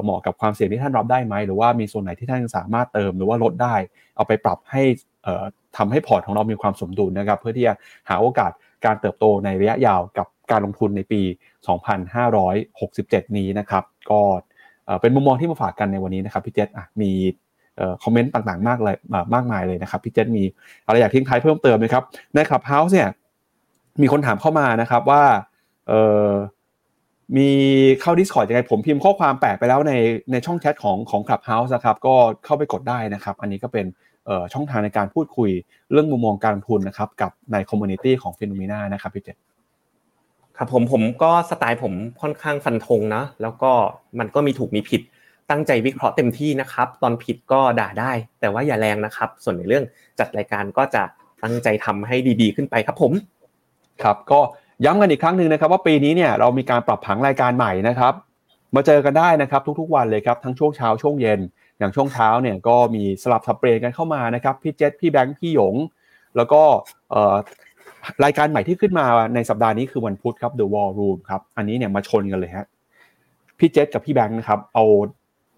Speaker 3: เหมาะกับความเสี่ยงที่ท่านรับได้ไหมหรือว่ามีส่วนไหนที่ท่านสามารถเติมหรือว่าลดได้ เอาไปปรับให้เอ่อทำให้พอร์ตของเรามีความสมดุลนะครับ เพื่อที่จะหาโอกาสการเติบโตในระยะยาวกับการลงทุนในปี 2567 นี้นะครับ ก็เป็นมุมมองที่มาฝากกันในวันนี้นะครับพี่เจษอะมี คอมเมนต์ต่างๆมากเลยมากมายเลยนะครับพี่เจษมีอะไรอยากทิ้งท้ายเพิ่มเติมไหมครับใน Clubhouse เนี่ยมีคนถามเข้ามานะครับว่าเอ่อมีเข้า Discord ยังไงผมพิมพ์ข้อความแปะไปแล้วในในช่องแชทของของ Clubhouse นะครับก็เข้าไปกดได้นะครับ อันนี้ก็เป็นเอ่อช่องทางในการพูดคุยเรื่องมุมมองการลงทุนนะครับ กับในคอมมูนิตี้ของ FINNOMENA นะครับพี่เจษ
Speaker 2: ครับผมผมก็สไตล์ผมค่อนข้างฟันธงนะแล้วก็มันก็มีถูกมีผิด ตั้งใจวิเคราะห์เต็มที่นะครับ ตอนผิดก็ด่าได้ แต่ว่าอย่าแรงนะครับ ส่วนในเรื่องจัดรายการก็จะตั้งใจทำให้ดีๆ ขึ้นไปครับผม
Speaker 3: ครับก็ย้ำกันอีกครั้งหนึ่งนะครับ ว่าปีนี้เนี่ยเรามีการปรับผังรายการใหม่นะครับ มาเจอกันได้นะครับ ทุกๆวันเลยครับทั้งช่วงเช้าช่วงเย็น อย่างช่วงเช้าเนี่ยก็มีสลับสับเปลี่ยนกันเข้ามานะครับพี่เจษพี่แบงค์พี่หยง แล้วก็รายการใหม่ที่ขึ้นมาในสัปดาห์นี้คือวันพุธครับ The War Room ครับอันนี้เนี่ยมาชนกันเลยฮะพี่เจษกับพี่แบงค์นะครับเอา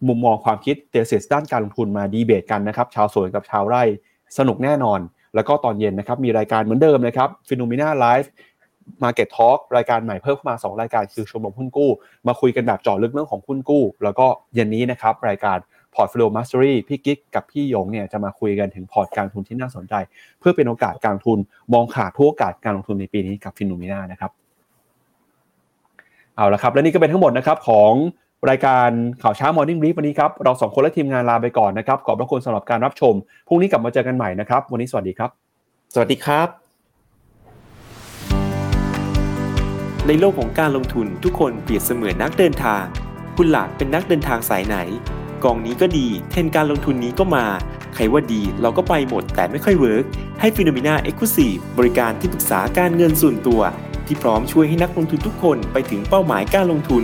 Speaker 3: มุมมองความคิดเทสด้านการลงทุนมาดีเบตกันนะครับชาวสวนกับชาวไร่สนุกแน่นอน แล้วก็ตอนเย็นนะครับมีรายการเหมือนเดิมนะครับฟิโนเมนาไลฟ์ Market Talk รายการใหม่เพิ่มเข้ามา 2 รายการคือชมรมหุ้นกู้ มาคุยกันแบบเจาะลึกเรื่องของหุ้นกู้ แล้วก็เย็นนี้นะครับรายการ Portfolio Mastery พี่กิ๊กกับพี่ยงเนี่ยจะมาคุยกันถึงพอร์ตการลงทุนที่น่าสนใจ เพื่อเป็นโอกาสการลงทุนมองขาดทุกโอกาสการลงทุนในปีนี้กับฟิโนเมนานะครับเอาละครับและนี่ก็เป็นทั้งหมดนะครับของ รายการข่าวเช้า Morning Brief วันนี้ครับ เราสองคนและทีมงานลาไปก่อนนะครับ ขอบพระคุณสำหรับการรับชม พรุ่งนี้กลับมาเจอกันใหม่นะครับ วันนี้สวัสดีครับ
Speaker 2: สวัสดีครับ
Speaker 4: ในโลกของการลงทุนทุกคนเปรียบเสมือนนักเดินทาง คุณรักเป็นนักเดินทางสายไหน กองนี้ก็ดี เทรนด์การลงทุนนี้ก็มา ใครว่าดีเราก็ไปหมดแต่ไม่ค่อย work ให้ FINNOMENA Exclusive บริการที่ปรึกษาการเงินส่วนตัว ที่พร้อมช่วยให้นักลงทุนทุกคนไปถึงเป้าหมายการลงทุน